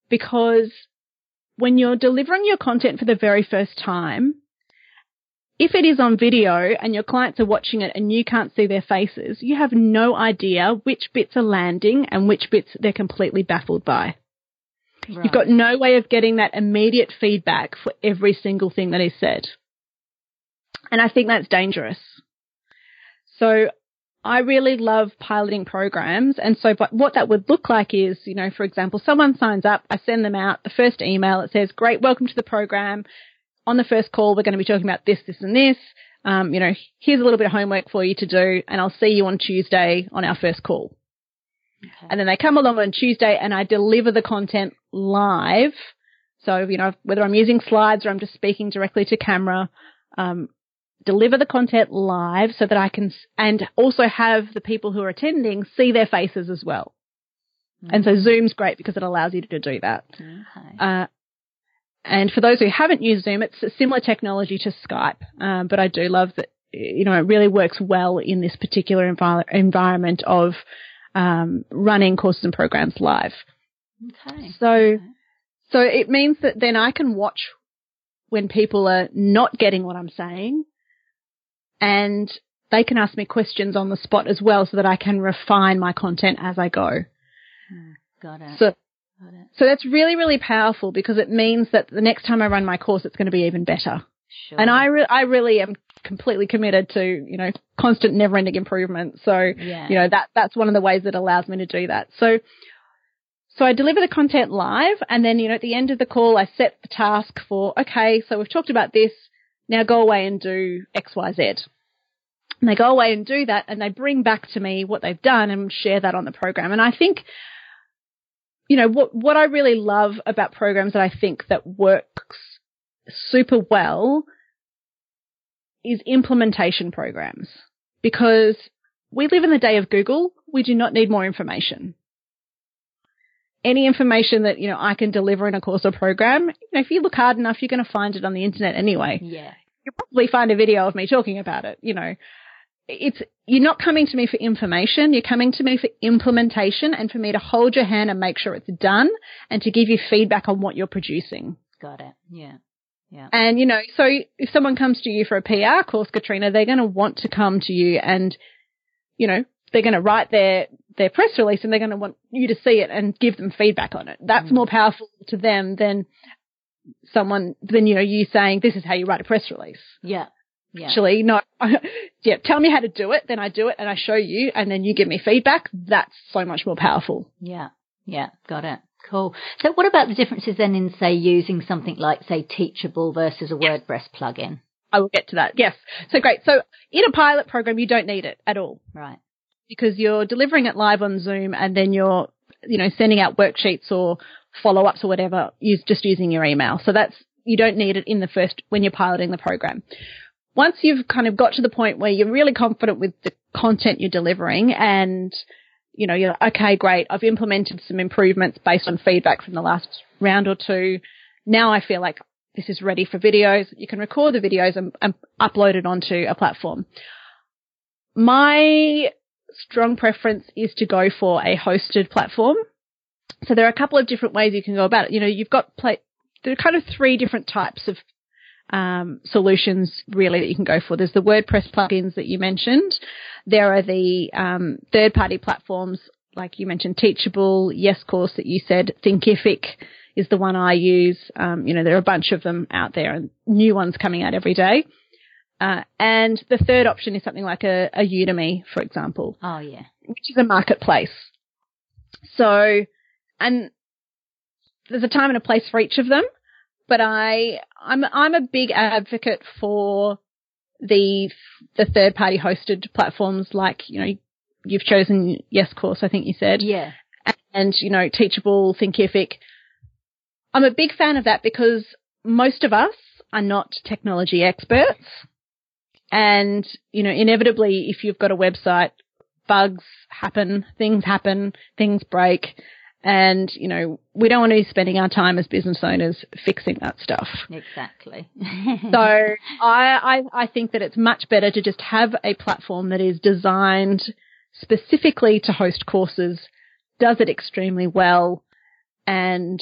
Speaker 2: Because when you're delivering your content for the very first time, if it is on video and your clients are watching it and you can't see their faces, you have no idea which bits are landing and which bits they're completely baffled by. Right. You've got no way of getting that immediate feedback for every single thing that is said. And I think that's dangerous. So I really love piloting programs. And so, but what that would look like is, you know, for example, someone signs up, I send them out the first email. It says, great, welcome to the program. On the first call, we're going to be talking about this, this and this. Um, you know, here's a little bit of homework for you to do and I'll see you on Tuesday on our first call. Okay. And then they come along on Tuesday and I deliver the content live. So, you know, whether I'm using slides or I'm just speaking directly to camera, um, deliver the content live so that I can, and also have the people who are attending see their faces as well. Mm-hmm. And so mm-hmm. Zoom's great because it allows you to do that. Okay. Uh, and for those who haven't used Zoom, it's a similar technology to Skype, um, but I do love that. You know, it really works well in this particular envi- environment of um, running courses and programs live.
Speaker 1: Okay.
Speaker 2: So, so it means that then I can watch when people are not getting what I'm saying and they can ask me questions on the spot as well so that I can refine my content as I go.
Speaker 1: Hmm, got it.
Speaker 2: So, Got it. so that's really, really powerful because it means that the next time I run my course, it's going to be even better.
Speaker 1: Sure.
Speaker 2: And I, re- I really am completely committed to, you know, constant never ending improvement. So,
Speaker 1: yeah.
Speaker 2: you know, that, that's one of the ways that allows me to do that. So, so I deliver the content live and then, you know, at the end of the call, I set the task for, okay, so we've talked about this. Now go away and do X, Y, Z. And they go away and do that and they bring back to me what they've done and share that on the program. And I think, you know, what, what I really love about programs that I think that works super well is implementation programs because we live in the day of Google. We do not need more information any information that, you know, I can deliver in a course or program, you know, if you look hard enough, you're going to find it on the internet anyway.
Speaker 1: Yeah.
Speaker 2: You'll probably find a video of me talking about it, you know. It's, you're not coming to me for information, you're coming to me for implementation and for me to hold your hand and make sure it's done and to give you feedback on what you're producing.
Speaker 1: Got it. Yeah. Yeah.
Speaker 2: And, you know, so if someone comes to you for a PR course, Katrina, they're going to want to come to you and, you know, they're going to write their, their press release and they're going to want you to see it and give them feedback on it. That's mm. more powerful to them than someone, than, you know, you saying, this is how you write a press release.
Speaker 1: Yeah. Yeah.
Speaker 2: Actually, no, yeah, tell me how to do it, then I do it and I show you and then you give me feedback. That's so much more powerful.
Speaker 1: Yeah. Yeah. Got it. Cool. So what about the differences then in say using something like say Teachable versus a WordPress plugin?
Speaker 2: I will get to that. Yes. So great. So in a pilot program, you don't need it at all.
Speaker 1: Right
Speaker 2: because you're delivering it live on Zoom and then you're, you know, sending out worksheets or follow ups or whatever, use, just using your email. So that's, you don't need it in the first, when you're piloting the program. Once you've kind of got to the point where you're really confident with the content you're delivering and, you know, you're okay, great. I've implemented some improvements based on feedback from the last round or two. Now I feel like this is ready for videos. You can record the videos and, and upload it onto a platform. My strong preference is to go for a hosted platform. So there are a couple of different ways you can go about it. You know, you've got play, there are kind of three different types of um, solutions really that you can go for. There's the WordPress plugins that you mentioned. There are the um, third-party platforms like you mentioned, Teachable, Yes Course that you said, Thinkific is the one I use. Um, you know, there are a bunch of them out there and new ones coming out every day. Uh, and the third option is something like a, a Udemy, for example.
Speaker 1: Oh yeah.
Speaker 2: Which is a marketplace. So, and there's a time and a place for each of them, but I, I'm, I'm a big advocate for the, the third party hosted platforms like, you know, you've chosen Yes Course, I think you said.
Speaker 1: Yeah.
Speaker 2: And, you know, Teachable, Thinkific. I'm a big fan of that because most of us are not technology experts. And, you know, inevitably, if you've got a website, bugs happen, things happen, things break. And, you know, we don't want to be spending our time as business owners fixing that stuff.
Speaker 1: Exactly.
Speaker 2: so I, I, I think that it's much better to just have a platform that is designed specifically to host courses, does it extremely well, and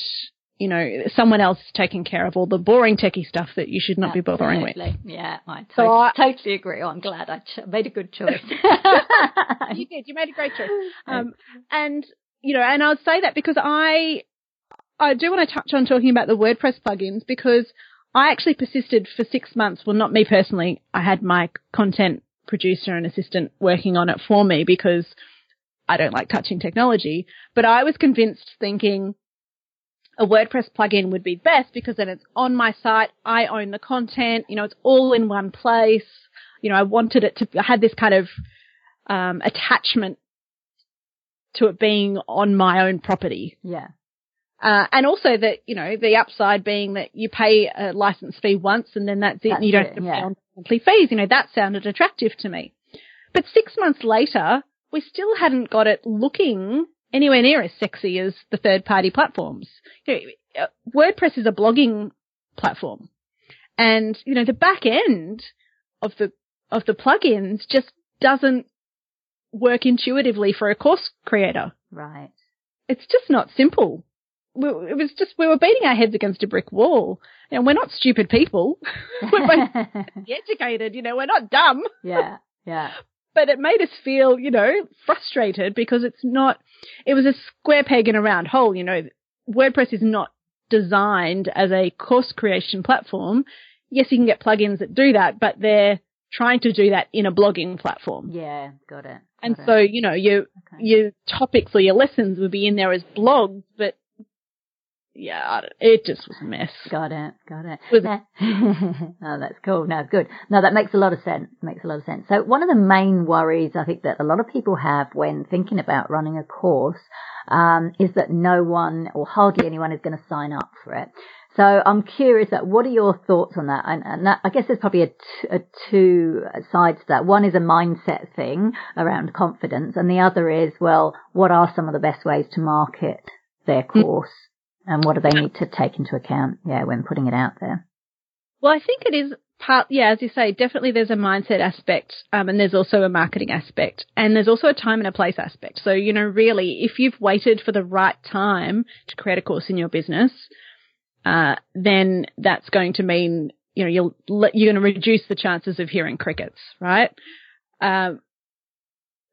Speaker 2: you know, someone else is taking care of all the boring techie stuff that you should not Absolutely. be bothering with.
Speaker 1: Yeah, I, so I totally agree. I'm glad I ch- made a good choice.
Speaker 2: you did. You made a great choice. Um, and you know, and I'll say that because I, I do want to touch on talking about the WordPress plugins because I actually persisted for six months. Well, not me personally. I had my content producer and assistant working on it for me because I don't like touching technology. But I was convinced thinking, a WordPress plugin would be best because then it's on my site. I own the content. You know, it's all in one place. You know, I wanted it to, I had this kind of, um, attachment to it being on my own property.
Speaker 1: Yeah.
Speaker 2: Uh, and also that, you know, the upside being that you pay a license fee once and then that's it that's and you don't it, have to yeah. pay on monthly fees. You know, that sounded attractive to me. But six months later, we still hadn't got it looking anywhere near as sexy as the third party platforms. You know, uh, WordPress is a blogging platform and, you know, the back end of the, of the plugins just doesn't work intuitively for a course creator.
Speaker 1: Right.
Speaker 2: It's just not simple. it was just, we were beating our heads against a brick wall. And we're not stupid people. we're educated, you know, we're not dumb.
Speaker 1: Yeah. Yeah
Speaker 2: but it made us feel, you know, frustrated because it's not, it was a square peg in a round hole, you know. WordPress is not designed as a course creation platform. Yes, you can get plugins that do that, but they're trying to do that in a blogging platform.
Speaker 1: Yeah, got it. Got
Speaker 2: and so, you know, your,
Speaker 1: Okay.
Speaker 2: your topics or your lessons would be in there as blogs, but yeah, I don't- it just was a mess.
Speaker 1: Got it. Got it.
Speaker 2: Was-
Speaker 1: Yeah. oh, that's cool. No, good. No, that makes a lot of sense. Makes a lot of sense. So one of the main worries I think that a lot of people have when thinking about running a course um, is that no one or hardly anyone is going to sign up for it. So I'm curious that what are your thoughts on that? And, and that, I guess there's probably a, t- a two sides to that. One is a mindset thing around confidence, and the other is well, what are some of the best ways to market their course? And what do they need to take into account, yeah, when putting it out there?
Speaker 2: Well, I think it is part, yeah, as you say, definitely there's a mindset aspect, um, and there's also a marketing aspect, and there's also a time and a place aspect. So, you know, really, if you've waited for the right time to create a course in your business, uh, then that's going to mean, you know, you'll, you're going to reduce the chances of hearing crickets, right? Um,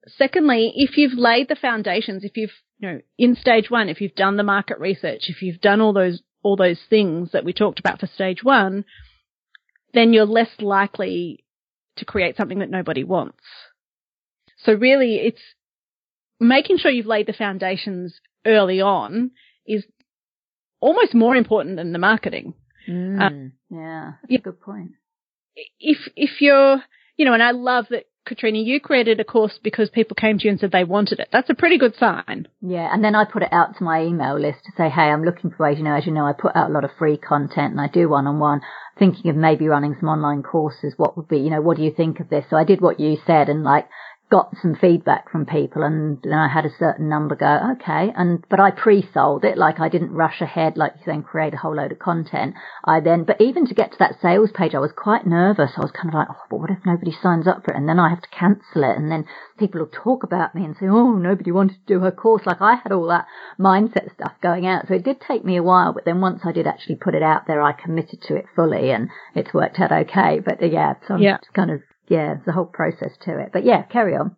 Speaker 2: secondly, if you've laid the foundations, if you've, you know, in stage one, if you've done the market research, if you've done all those, all those things that we talked about for stage one, then you're less likely to create something that nobody wants. So really it's making sure you've laid the foundations early on is almost more important than the marketing.
Speaker 1: Mm, yeah, that's a good point.
Speaker 2: If, if you're, you know, and I love that Katrina, you created a course because people came to you and said they wanted it. That's a pretty good sign.
Speaker 1: Yeah, and then I put it out to my email list to say, hey, I'm looking for ways, you know, as you know, I put out a lot of free content and I do one-on-one, thinking of maybe running some online courses. What would be, you know, what do you think of this? So I did what you said and like got some feedback from people and then I had a certain number go, okay. And, but I pre-sold it. Like I didn't rush ahead, like you and create a whole load of content. I then, but even to get to that sales page, I was quite nervous. I was kind of like, oh, but what if nobody signs up for it? And then I have to cancel it. And then people will talk about me and say, oh, nobody wanted to do her course. Like I had all that mindset stuff going out. So it did take me a while, but then once I did actually put it out there, I committed to it fully and it's worked out okay. But uh, yeah, so I'm
Speaker 2: Yeah.
Speaker 1: just kind of, yeah, the whole process to it. But yeah, carry on.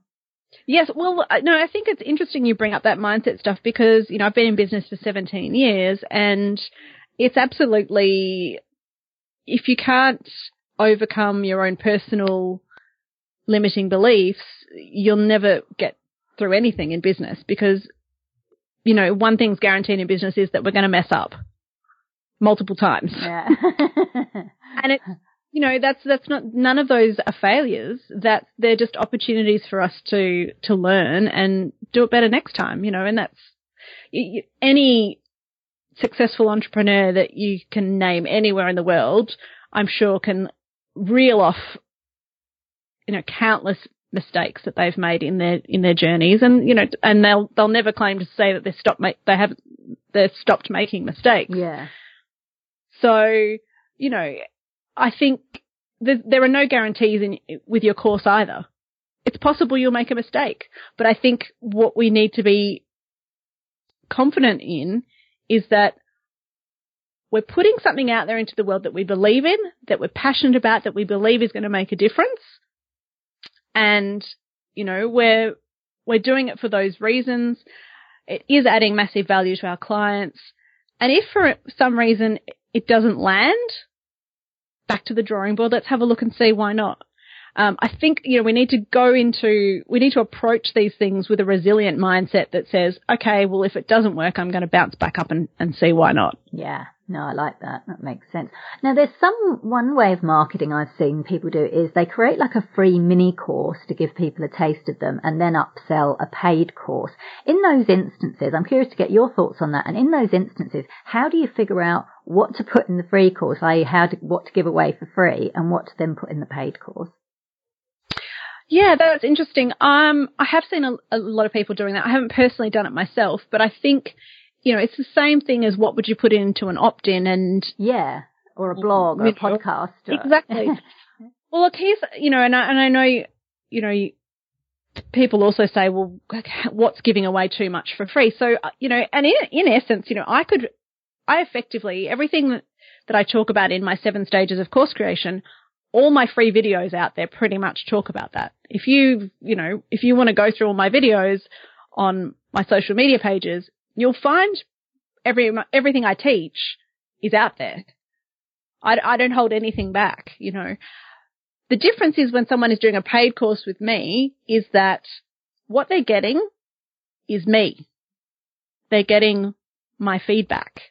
Speaker 2: Yes, well, uh, no, I think it's interesting you bring up that mindset stuff because, you know, I've been in business for 17 years and it's absolutely, if you can't overcome your own personal limiting beliefs, you'll never get through anything in business because, you know, one thing's guaranteed in business is that we're going to mess up multiple times.
Speaker 1: Yeah.
Speaker 2: And it's, you know, that's, that's not, none of those are failures. That they're just opportunities for us to, to learn and do it better next time, you know, and that's, any successful entrepreneur that you can name anywhere in the world, I'm sure can reel off, you know, countless mistakes that they've made in their, in their journeys and, you know, and they'll, they'll never claim to say that they've stopped, ma- they have, they've stopped making mistakes.
Speaker 1: yeah.
Speaker 2: So, you know, I think there, are no guarantees in, with your course either. It's possible you'll make a mistake, but I think what we need to be confident in is that we're putting something out there into the world that we believe in, that we're passionate about, that we believe is going to make a difference. And, you know, we're, we're doing it for those reasons. It is adding massive value to our clients. And if for some reason it doesn't land, back to the drawing board. Let's have a look and see why not. Um, I think you know we need to go into we need to approach these things with a resilient mindset that says, okay, well if it doesn't work, I'm going to bounce back up and, and see why not.
Speaker 1: Yeah, no, I like that. That makes sense. Now, there's some one way of marketing I've seen people do is they create like a free mini course to give people a taste of them, and then upsell a paid course. In those instances, I'm curious to get your thoughts on that. And in those instances, how do you figure out what to put in the free course, i.e., how to what to give away for free, and what to then put in the paid course?
Speaker 2: Yeah, that's interesting. Um, I have seen a, a lot of people doing that. I haven't personally done it myself, but I think you know it's the same thing as what would you put into an opt-in and
Speaker 1: Yeah, or a blog or a podcast. or-
Speaker 2: Exactly. well, look, here's, you know, and I, and I know, you, you know, you, people also say, well, what's giving away too much for free? So, uh, you know, and in, in essence, you know, I could, I effectively, everything that, I talk about in my seven stages of course creation, all my free videos out there pretty much talk about that. If you, you know, if you want to go through all my videos on my social media pages, you'll find every, everything I teach is out there. I, I don't hold anything back, you know. The difference is when someone is doing a paid course with me is that what they're getting is me. They're getting my feedback.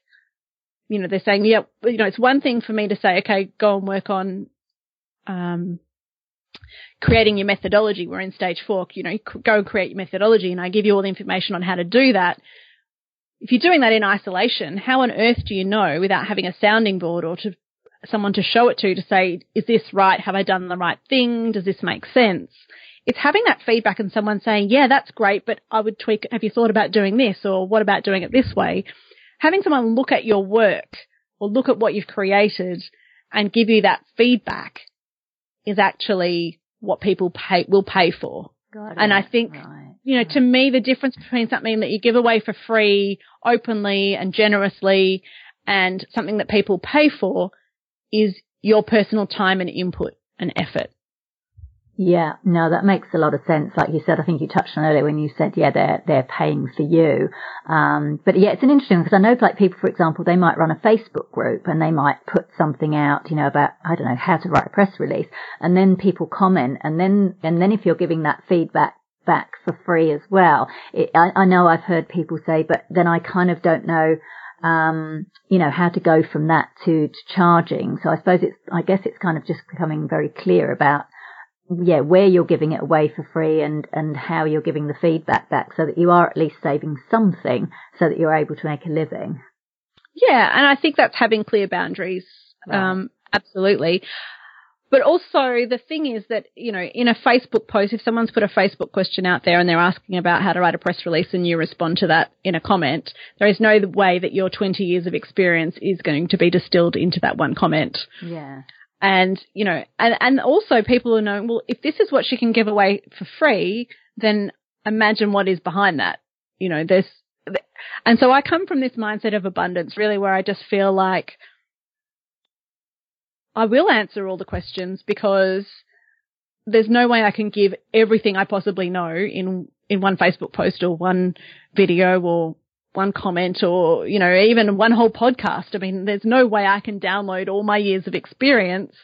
Speaker 2: You know, they're saying, yeah, you know, it's one thing for me to say, okay, go and work on, um, creating your methodology. We're in stage four, you know, go and create your methodology and I give you all the information on how to do that. If you're doing that in isolation, how on earth do you know without having a sounding board or to someone to show it to to say, is this right? Have I done the right thing? Does this make sense? It's having that feedback and someone saying, yeah, that's great, but I would tweak. Have you thought about doing this or what about doing it this way? Having someone look at your work or look at what you've created and give you that feedback is actually what people pay, will pay for. and I think, right. you know, right. to me, the difference between something that you give away for free, openly and generously and something that people pay for is your personal time and input and effort.
Speaker 1: Yeah, no, that makes a lot of sense. Like you said, I think you touched on earlier when you said, yeah, they're, they're paying for you. Um, but yeah, it's an interesting because I know like people, for example, they might run a Facebook group and they might put something out, you know, about, I don't know, how to write a press release and then people comment and then, and then if you're giving that feedback back for free as well, it, I, I know I've heard people say, but then I kind of don't know, um, you know, how to go from that to, to charging. So I suppose it's, I guess it's kind of just becoming very clear about yeah, where you're giving it away for free and, and how you're giving the feedback back so that you are at least saving something so that you're able to make a living.
Speaker 2: Yeah, and I think that's having clear boundaries. Um, absolutely. But also the thing is that, you know, in a Facebook post, if someone's put a Facebook question out there and they're asking about how to write a press release and you respond to that in a comment, there is no way that your 20 years of experience is going to be distilled into that one comment.
Speaker 1: Yeah.
Speaker 2: And, you know, and, and also people are knowing, well, if this is what she can give away for free, then imagine what is behind that. You know, there's, and so I come from this mindset of abundance really where I just feel like I will answer all the questions because there's no way I can give everything I possibly know in, in one Facebook post or one video or one comment or, you know, even one whole podcast. I mean, there's no way I can download all my years of experience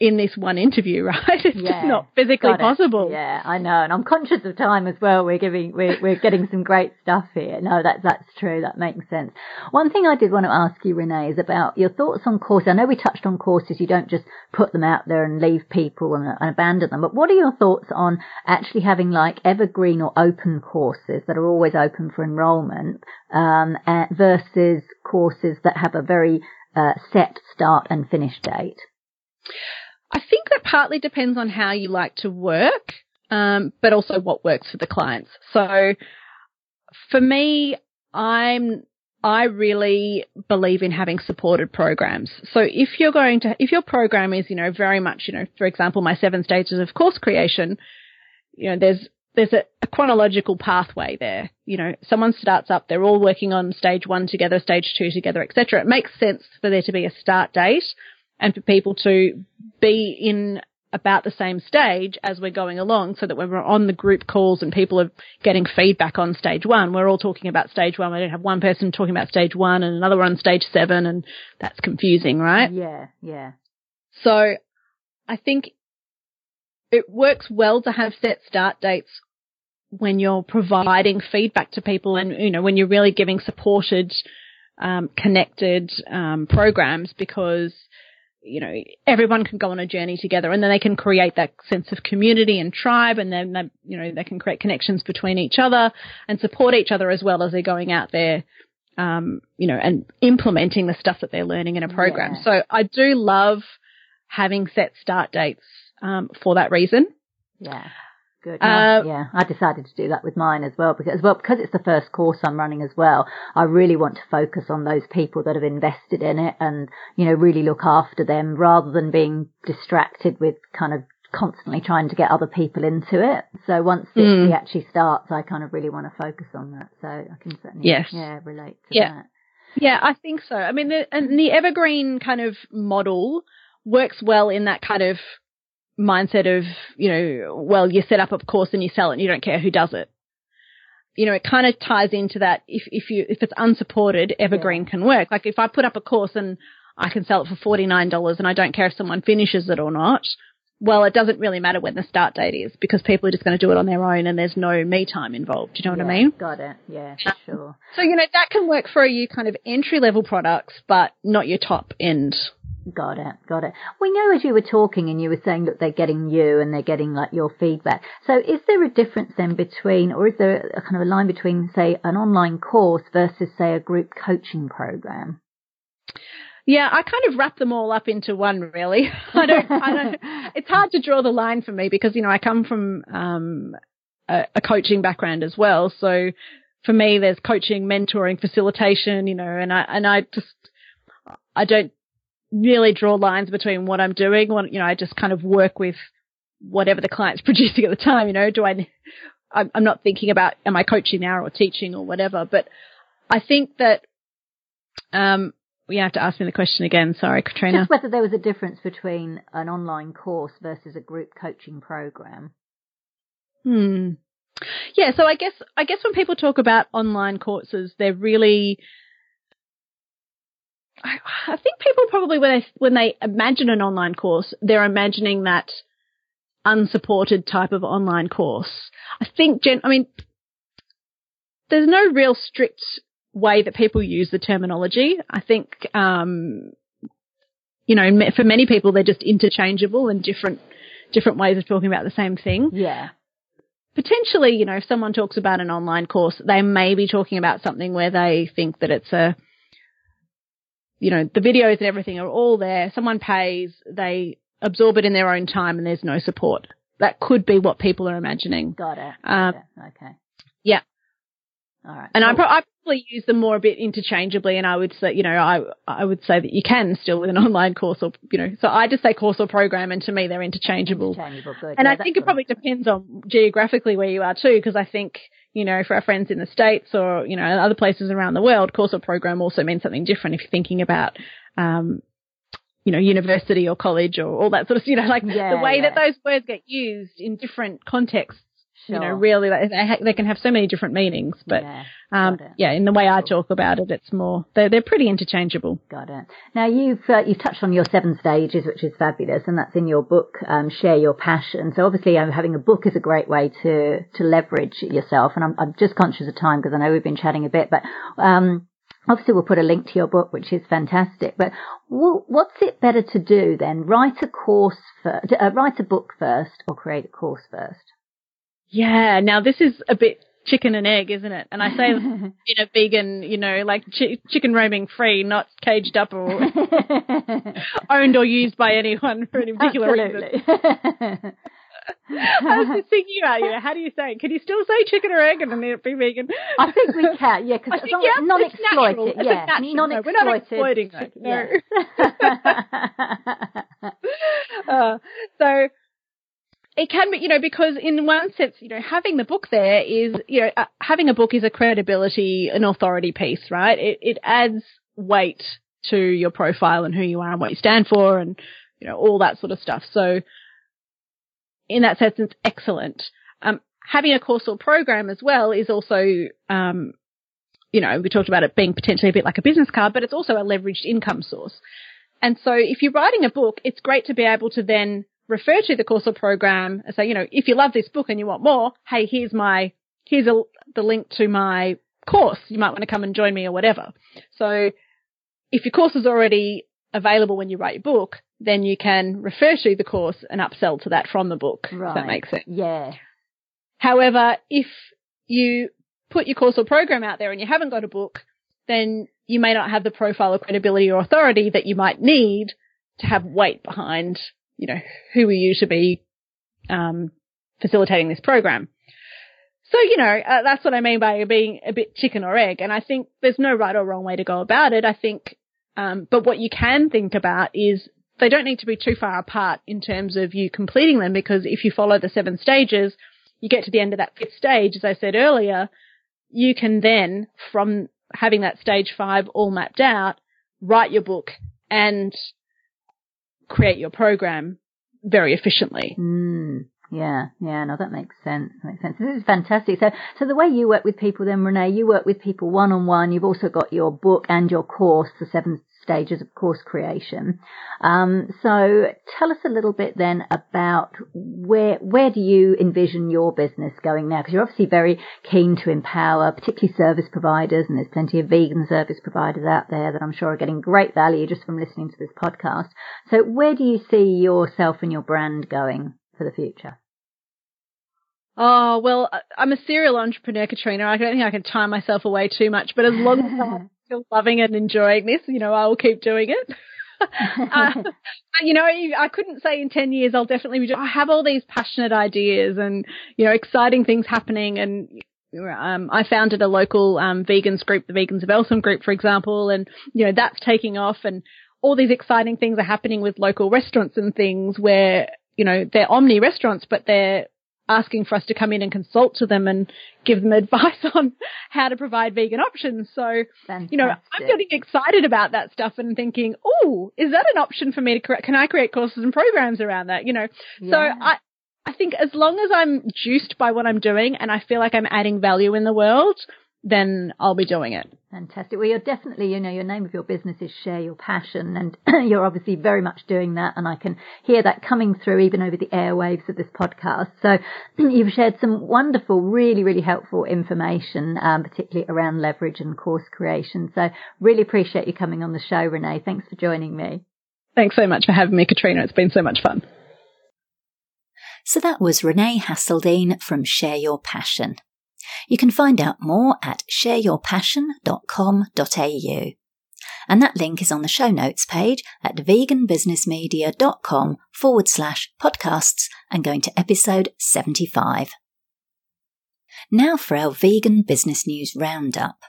Speaker 2: in this one interview, right? It's yeah, just not physically possible.
Speaker 1: Yeah, I know. And I'm conscious of time as well. We're giving, we're, we're getting some great stuff here. No, that's, that's true. That makes sense. One thing I did want to ask you, Renee, is about your thoughts on courses. I know we touched on courses. You don't just put them out there and leave people and, and abandon them. But what are your thoughts on actually having like evergreen or open courses that are always open for enrollment, um, versus courses that have a very uh, set start and finish date?
Speaker 2: I think that partly depends on how you like to work, um, but also what works for the clients. So for me, I'm I really believe in having supported programs. So if you're going to, if your program is, you know, very much, you know, for example, my seven stages of course creation, you know, there's, there's a, a chronological pathway there. You know, someone starts up, they're all working on stage one together, stage two together, etc. It makes sense for there to be a start date and for people to be in about the same stage as we're going along so that when we're on the group calls and people are getting feedback on stage one, we're all talking about stage one. We don't have one person talking about stage one and another one on stage seven and that's confusing, right?
Speaker 1: Yeah, yeah.
Speaker 2: So I think it works well to have set start dates when you're providing feedback to people and, you know, when you're really giving supported, um, connected, um, programs because you know, everyone can go on a journey together and then they can create that sense of community and tribe and then, they, you know, they can create connections between each other and support each other as well as they're going out there, um, you know, and implementing the stuff that they're learning in a program. Yeah. So I do love having set start dates, um, for that reason.
Speaker 1: Yeah. Good. Uh, yeah, I decided to do that with mine as well because, well, because it's the first course I'm running as well. I really want to focus on those people that have invested in it and, you know, really look after them rather than being distracted with kind of constantly trying to get other people into it. So once mm. it actually starts, I kind of really want to focus on that. So I can certainly, yes. yeah, relate to
Speaker 2: yeah.
Speaker 1: that.
Speaker 2: Yeah, I think so. I mean, the, and the evergreen kind of model works well in that kind of mindset of, you know, well, you set up a course and you sell it and you don't care who does it. You know, it kind of ties into that if, if you, if it's unsupported, evergreen yeah. can work. Like if I put up a course and I can sell it for $49 and I don't care if someone finishes it or not, well, it doesn't really matter when the start date is because people are just going to do it on their own and there's no me time involved. Do you know
Speaker 1: yeah,
Speaker 2: what I mean?
Speaker 1: Got it. Yeah, for sure.
Speaker 2: So, you know, that can work for you kind of entry level products, but not your top end.
Speaker 1: Got it. Got it. We know as you were talking and you were saying that they're getting you and they're getting like your feedback. So is there a difference then between, or is there a kind of a line between, say, an online course versus, say, a group coaching program?
Speaker 2: Yeah, I kind of wrap them all up into one really. I don't, I don't, it's hard to draw the line for me because, you know, I come from, um, a, a coaching background as well. So for me, there's coaching, mentoring, facilitation, you know, and I, and I just, I don't really draw lines between what I'm doing. What, you know, I just kind of work with whatever the client's producing at the time. You know, do I, I'm not thinking about am I coaching now or teaching or whatever, but I think that, um, you have to ask me the question again. Sorry, Katrina.
Speaker 1: Just whether there was a difference between an online course versus a group coaching program.
Speaker 2: Hmm. Yeah, so I guess I guess when people talk about online courses, they're really I, I think people probably when they when they imagine an online course, they're imagining that unsupported type of online course. I think, gen, I mean, there's no real strict way that people use the terminology. I think, um, you know, for many people, they're just interchangeable and different, different ways of talking about the same thing.
Speaker 1: Yeah.
Speaker 2: Potentially, you know, if someone talks about an online course, they may be talking about something where they think that it's a, you know, the videos and everything are all there. Someone pays, they absorb it in their own time and there's no support. That could be what people are imagining.
Speaker 1: Got it. Um. Okay.
Speaker 2: Yeah.
Speaker 1: All right.
Speaker 2: And I, pro- I, probably use them more a bit interchangeably, and I would say, you know, I I would say that you can still with an online course or, you know, so I just say course or program, and to me they're interchangeable.
Speaker 1: Interchangeable, good.
Speaker 2: And
Speaker 1: yeah,
Speaker 2: I think it probably depends on geographically where you are too, because I think, you know, for our friends in the States or, you know, other places around the world, course or program also means something different if you're thinking about, um, you know, university or college or all that sort of, you know, like
Speaker 1: yeah,
Speaker 2: the way
Speaker 1: yeah.
Speaker 2: that those words get used in different contexts
Speaker 1: Sure.
Speaker 2: you know, really, they, ha- they can have so many different meanings. But
Speaker 1: Yeah,
Speaker 2: um, yeah, in the way I talk about it, it's more they're they're pretty interchangeable.
Speaker 1: Got it. Now you've uh, you've touched on your seven stages, which is fabulous, and that's in your book, um, Share Your Passion. So obviously, um, having a book is a great way to to leverage yourself. And I'm, I'm just conscious of time because I know we've been chatting a bit, but um, obviously we'll put a link to your book, which is fantastic. But what's it better to do then? Write a course first, uh, write a book first, or create a course first?
Speaker 2: Yeah, now this is a bit chicken and egg, isn't it? And I say in a vegan, you know, like chi- chicken roaming free, not caged up or owned or used by anyone for any particular
Speaker 1: Absolutely.
Speaker 2: reason. I was just thinking about you. How do you say? it? Can you still say chicken or egg and then be vegan?
Speaker 1: I think we can, yeah, because
Speaker 2: yeah, it's natural.
Speaker 1: non-exploited,
Speaker 2: It's
Speaker 1: yeah,
Speaker 2: natural. No,
Speaker 1: non-exploited.
Speaker 2: we're not exploiting that. No. uh, so it can be, you know, because in one sense, you know, having the book there is, you know, uh, having a book is a credibility, an authority piece, right? It, it adds weight to your profile and who you are and what you stand for and, you know, all that sort of stuff. So in that sense, it's excellent. Um, having a course or program as well is also, um, you know, we talked about it being potentially a bit like a business card, but it's also a leveraged income source. And so if you're writing a book, it's great to be able to then refer to the course or program and say, you know, if you love this book and you want more, hey, here's my, here's a, the link to my course. You might want to come and join me or whatever. So if your course is already available when you write your book, then you can refer to the course and upsell to that from the book.
Speaker 1: Right.
Speaker 2: If that makes sense.
Speaker 1: Yeah.
Speaker 2: However, if you put your course or program out there and you haven't got a book, then you may not have the profile or credibility or authority that you might need to have weight behind, you know, who are you to be um, facilitating this program. So, you know, uh, that's what I mean by being a bit chicken or egg. And I think there's no right or wrong way to go about it. I think, um, but what you can think about is they don't need to be too far apart in terms of you completing them because if you follow the seven stages, you get to the end of that fifth stage, as I said earlier, you can then, from having that stage five all mapped out, write your book and create your program very efficiently.
Speaker 1: Mm, yeah, yeah, no, that makes sense. That makes sense. This is fantastic. So, so the way you work with people then, Renee, you work with people one on one. You've also got your book and your course, the seven stages of course creation. Um, so tell us a little bit then about where where do you envision your business going now? Because you're obviously very keen to empower, particularly service providers, and there's plenty of vegan service providers out there that I'm sure are getting great value just from listening to this podcast. So where do you see yourself and your brand going for the future?
Speaker 2: Oh, well, I'm a serial entrepreneur, Katrina. I don't think I can tie myself away too much, but as long as I'm still loving and enjoying this, you know, I will keep doing it. uh, you know, I couldn't say in 10 years I'll definitely be doing, I have all these passionate ideas and, you know, exciting things happening and, um, I founded a local um, vegans group, the Vegans of Eltham group, for example, and you know that's taking off, and all these exciting things are happening with local restaurants and things where you know they're omni restaurants, but they're asking for us to come in and consult to them and give them advice on how to provide vegan options. So, Fantastic. you know, I'm getting excited about that stuff and thinking, oh, is that an option for me to create? Can I create courses and programs around that? You know, yeah. so I, I think as long as I'm juiced by what I'm doing and I feel like I'm adding value in the world, then I'll be doing it.
Speaker 1: Fantastic. Well, you're definitely, you know, your name of your business is Share Your Passion, and you're obviously very much doing that. And I can hear that coming through even over the airwaves of this podcast. So you've shared some wonderful, really, really helpful information, um, particularly around leverage and course creation. So really appreciate you coming on the show, Renee. Thanks for joining me.
Speaker 2: Thanks so much for having me, Katrina. It's been so much fun.
Speaker 1: So that was Renee Hasseldine from Share Your Passion. You can find out more at shareyourpassion.com.au. And that link is on the show notes page at veganbusinessmedia.com forward slash podcasts and going to episode 75. Now for our vegan business news roundup.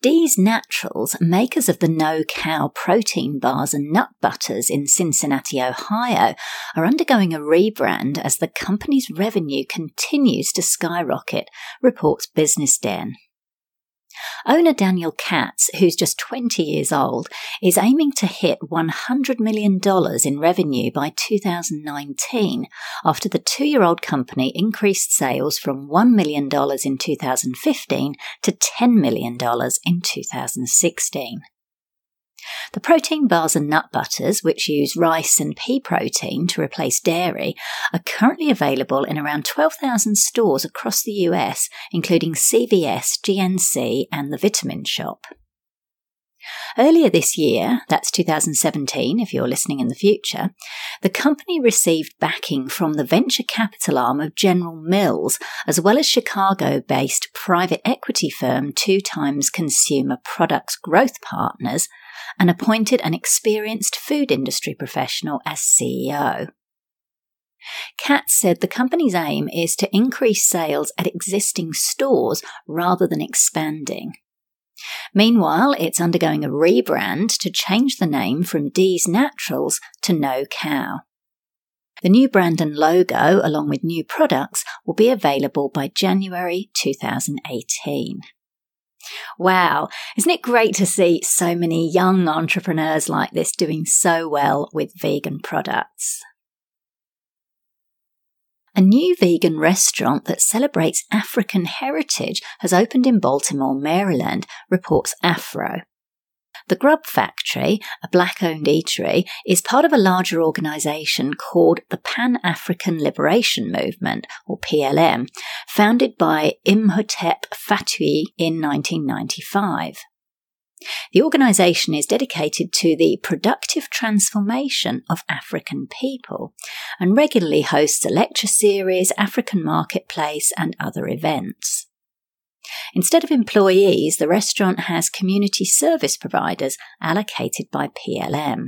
Speaker 1: Dee's Naturals, makers of the no cow protein bars and nut butters in Cincinnati, Ohio, are undergoing a rebrand as the company's revenue continues to skyrocket, reports Business Den. Owner Daniel Katz, who's just 20 years old, is aiming to hit $100 million in revenue by 2019 after the two year old company increased sales from $1 million in 2015 to $10 million in 2016. The protein bars and nut butters, which use rice and pea protein to replace dairy, are currently available in around 12,000 stores across the US, including CVS, GNC, and the Vitamin Shoppe. Earlier this year, that's 2017 if you're listening in the future, the company received backing from the venture capital arm of General Mills, as well as Chicago based private equity firm Two Times Consumer Products Growth Partners, and appointed an experienced food industry professional as CEO. Katz said the company's aim is to increase sales at existing stores rather than expanding. Meanwhile, it's undergoing a rebrand to change the name from Dee's Naturals to No Cow. The new brand and logo, along with new products, will be available by January 2018. Wow, isn't it great to see so many young entrepreneurs like this doing so well with vegan products? A new vegan restaurant that celebrates African heritage has opened in Baltimore, Maryland, reports Afro. The Grub Factory, a black owned eatery, is part of a larger organisation called the Pan African Liberation Movement, or PLM, founded by Imhotep Fatui in 1995. The organisation is dedicated to the productive transformation of African people and regularly hosts a lecture series, African marketplace, and other events. Instead of employees, the restaurant has community service providers allocated by PLM.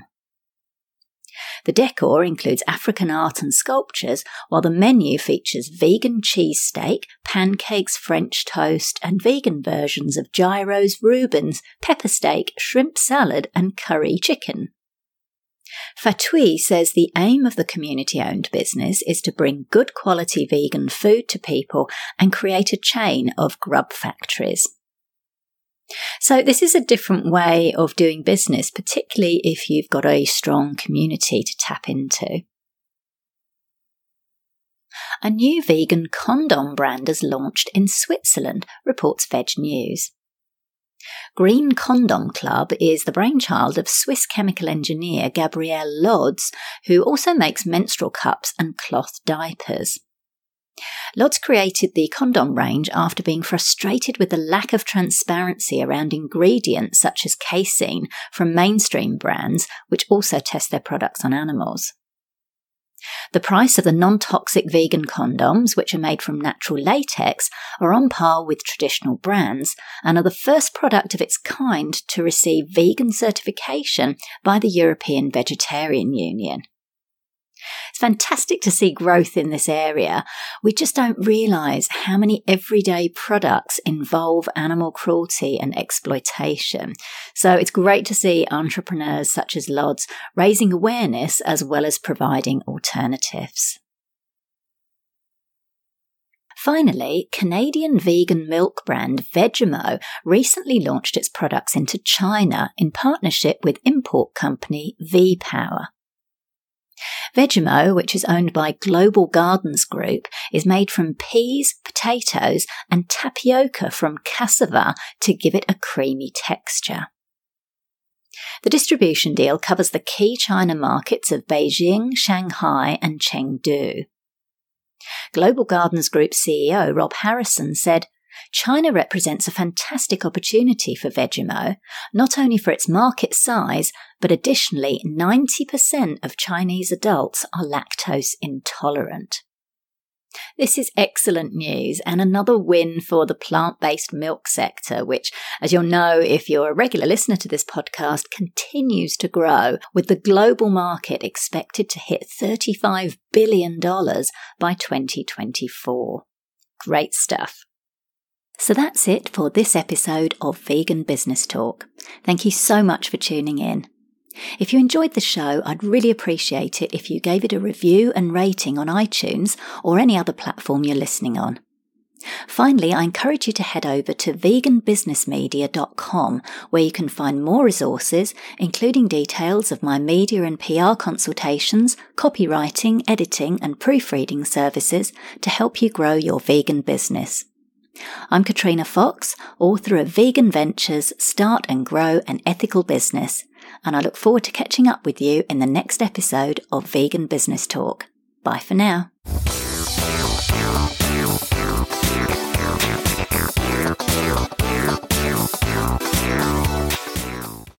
Speaker 1: The decor includes African art and sculptures, while the menu features vegan cheesesteak, pancakes, French toast, and vegan versions of gyros, Reubens, pepper steak, shrimp salad, and curry chicken. Fatui says the aim of the community owned business is to bring good quality vegan food to people and create a chain of grub factories. So, this is a different way of doing business, particularly if you've got a strong community to tap into. A new vegan condom brand has launched in Switzerland, reports Veg News. Green Condom Club is the brainchild of Swiss chemical engineer Gabrielle Lodz, who also makes menstrual cups and cloth diapers. Lodz created the condom range after being frustrated with the lack of transparency around ingredients such as casein from mainstream brands, which also test their products on animals. The price of the non toxic vegan condoms, which are made from natural latex, are on par with traditional brands and are the first product of its kind to receive vegan certification by the European Vegetarian Union. It's fantastic to see growth in this area. We just don't realise how many everyday products involve animal cruelty and exploitation. So it's great to see entrepreneurs such as Lodz raising awareness as well as providing alternatives. Finally, Canadian vegan milk brand Veggemo recently launched its products into China in partnership with import company V Power. Veggemo, which is owned by Global Gardens Group, is made from peas, potatoes, and tapioca from cassava to give it a creamy texture. The distribution deal covers the key China markets of Beijing, Shanghai, and Chengdu. Global Gardens Group CEO Rob Harrison said, China represents a fantastic opportunity for Veggemo, not only for its market size, but additionally 90% of Chinese adults are lactose intolerant. This is excellent news and another win for the plant based milk sector, which, as you'll know if you're a regular listener to this podcast, continues to grow, with the global market expected to hit $35 billion by 2024. Great stuff. So that's it for this episode of Vegan Business Talk. Thank you so much for tuning in. If you enjoyed the show, I'd really appreciate it if you gave it a review and rating on iTunes or any other platform you're listening on. Finally, I encourage you to head over to veganbusinessmedia.com where you can find more resources, including details of my media and PR consultations, copywriting, editing, and proofreading services to help you grow your vegan business. I'm Katrina Fox, author of Vegan Ventures Start and Grow an Ethical Business, and I look forward to catching up with you in the next episode of Vegan Business Talk. Bye for now.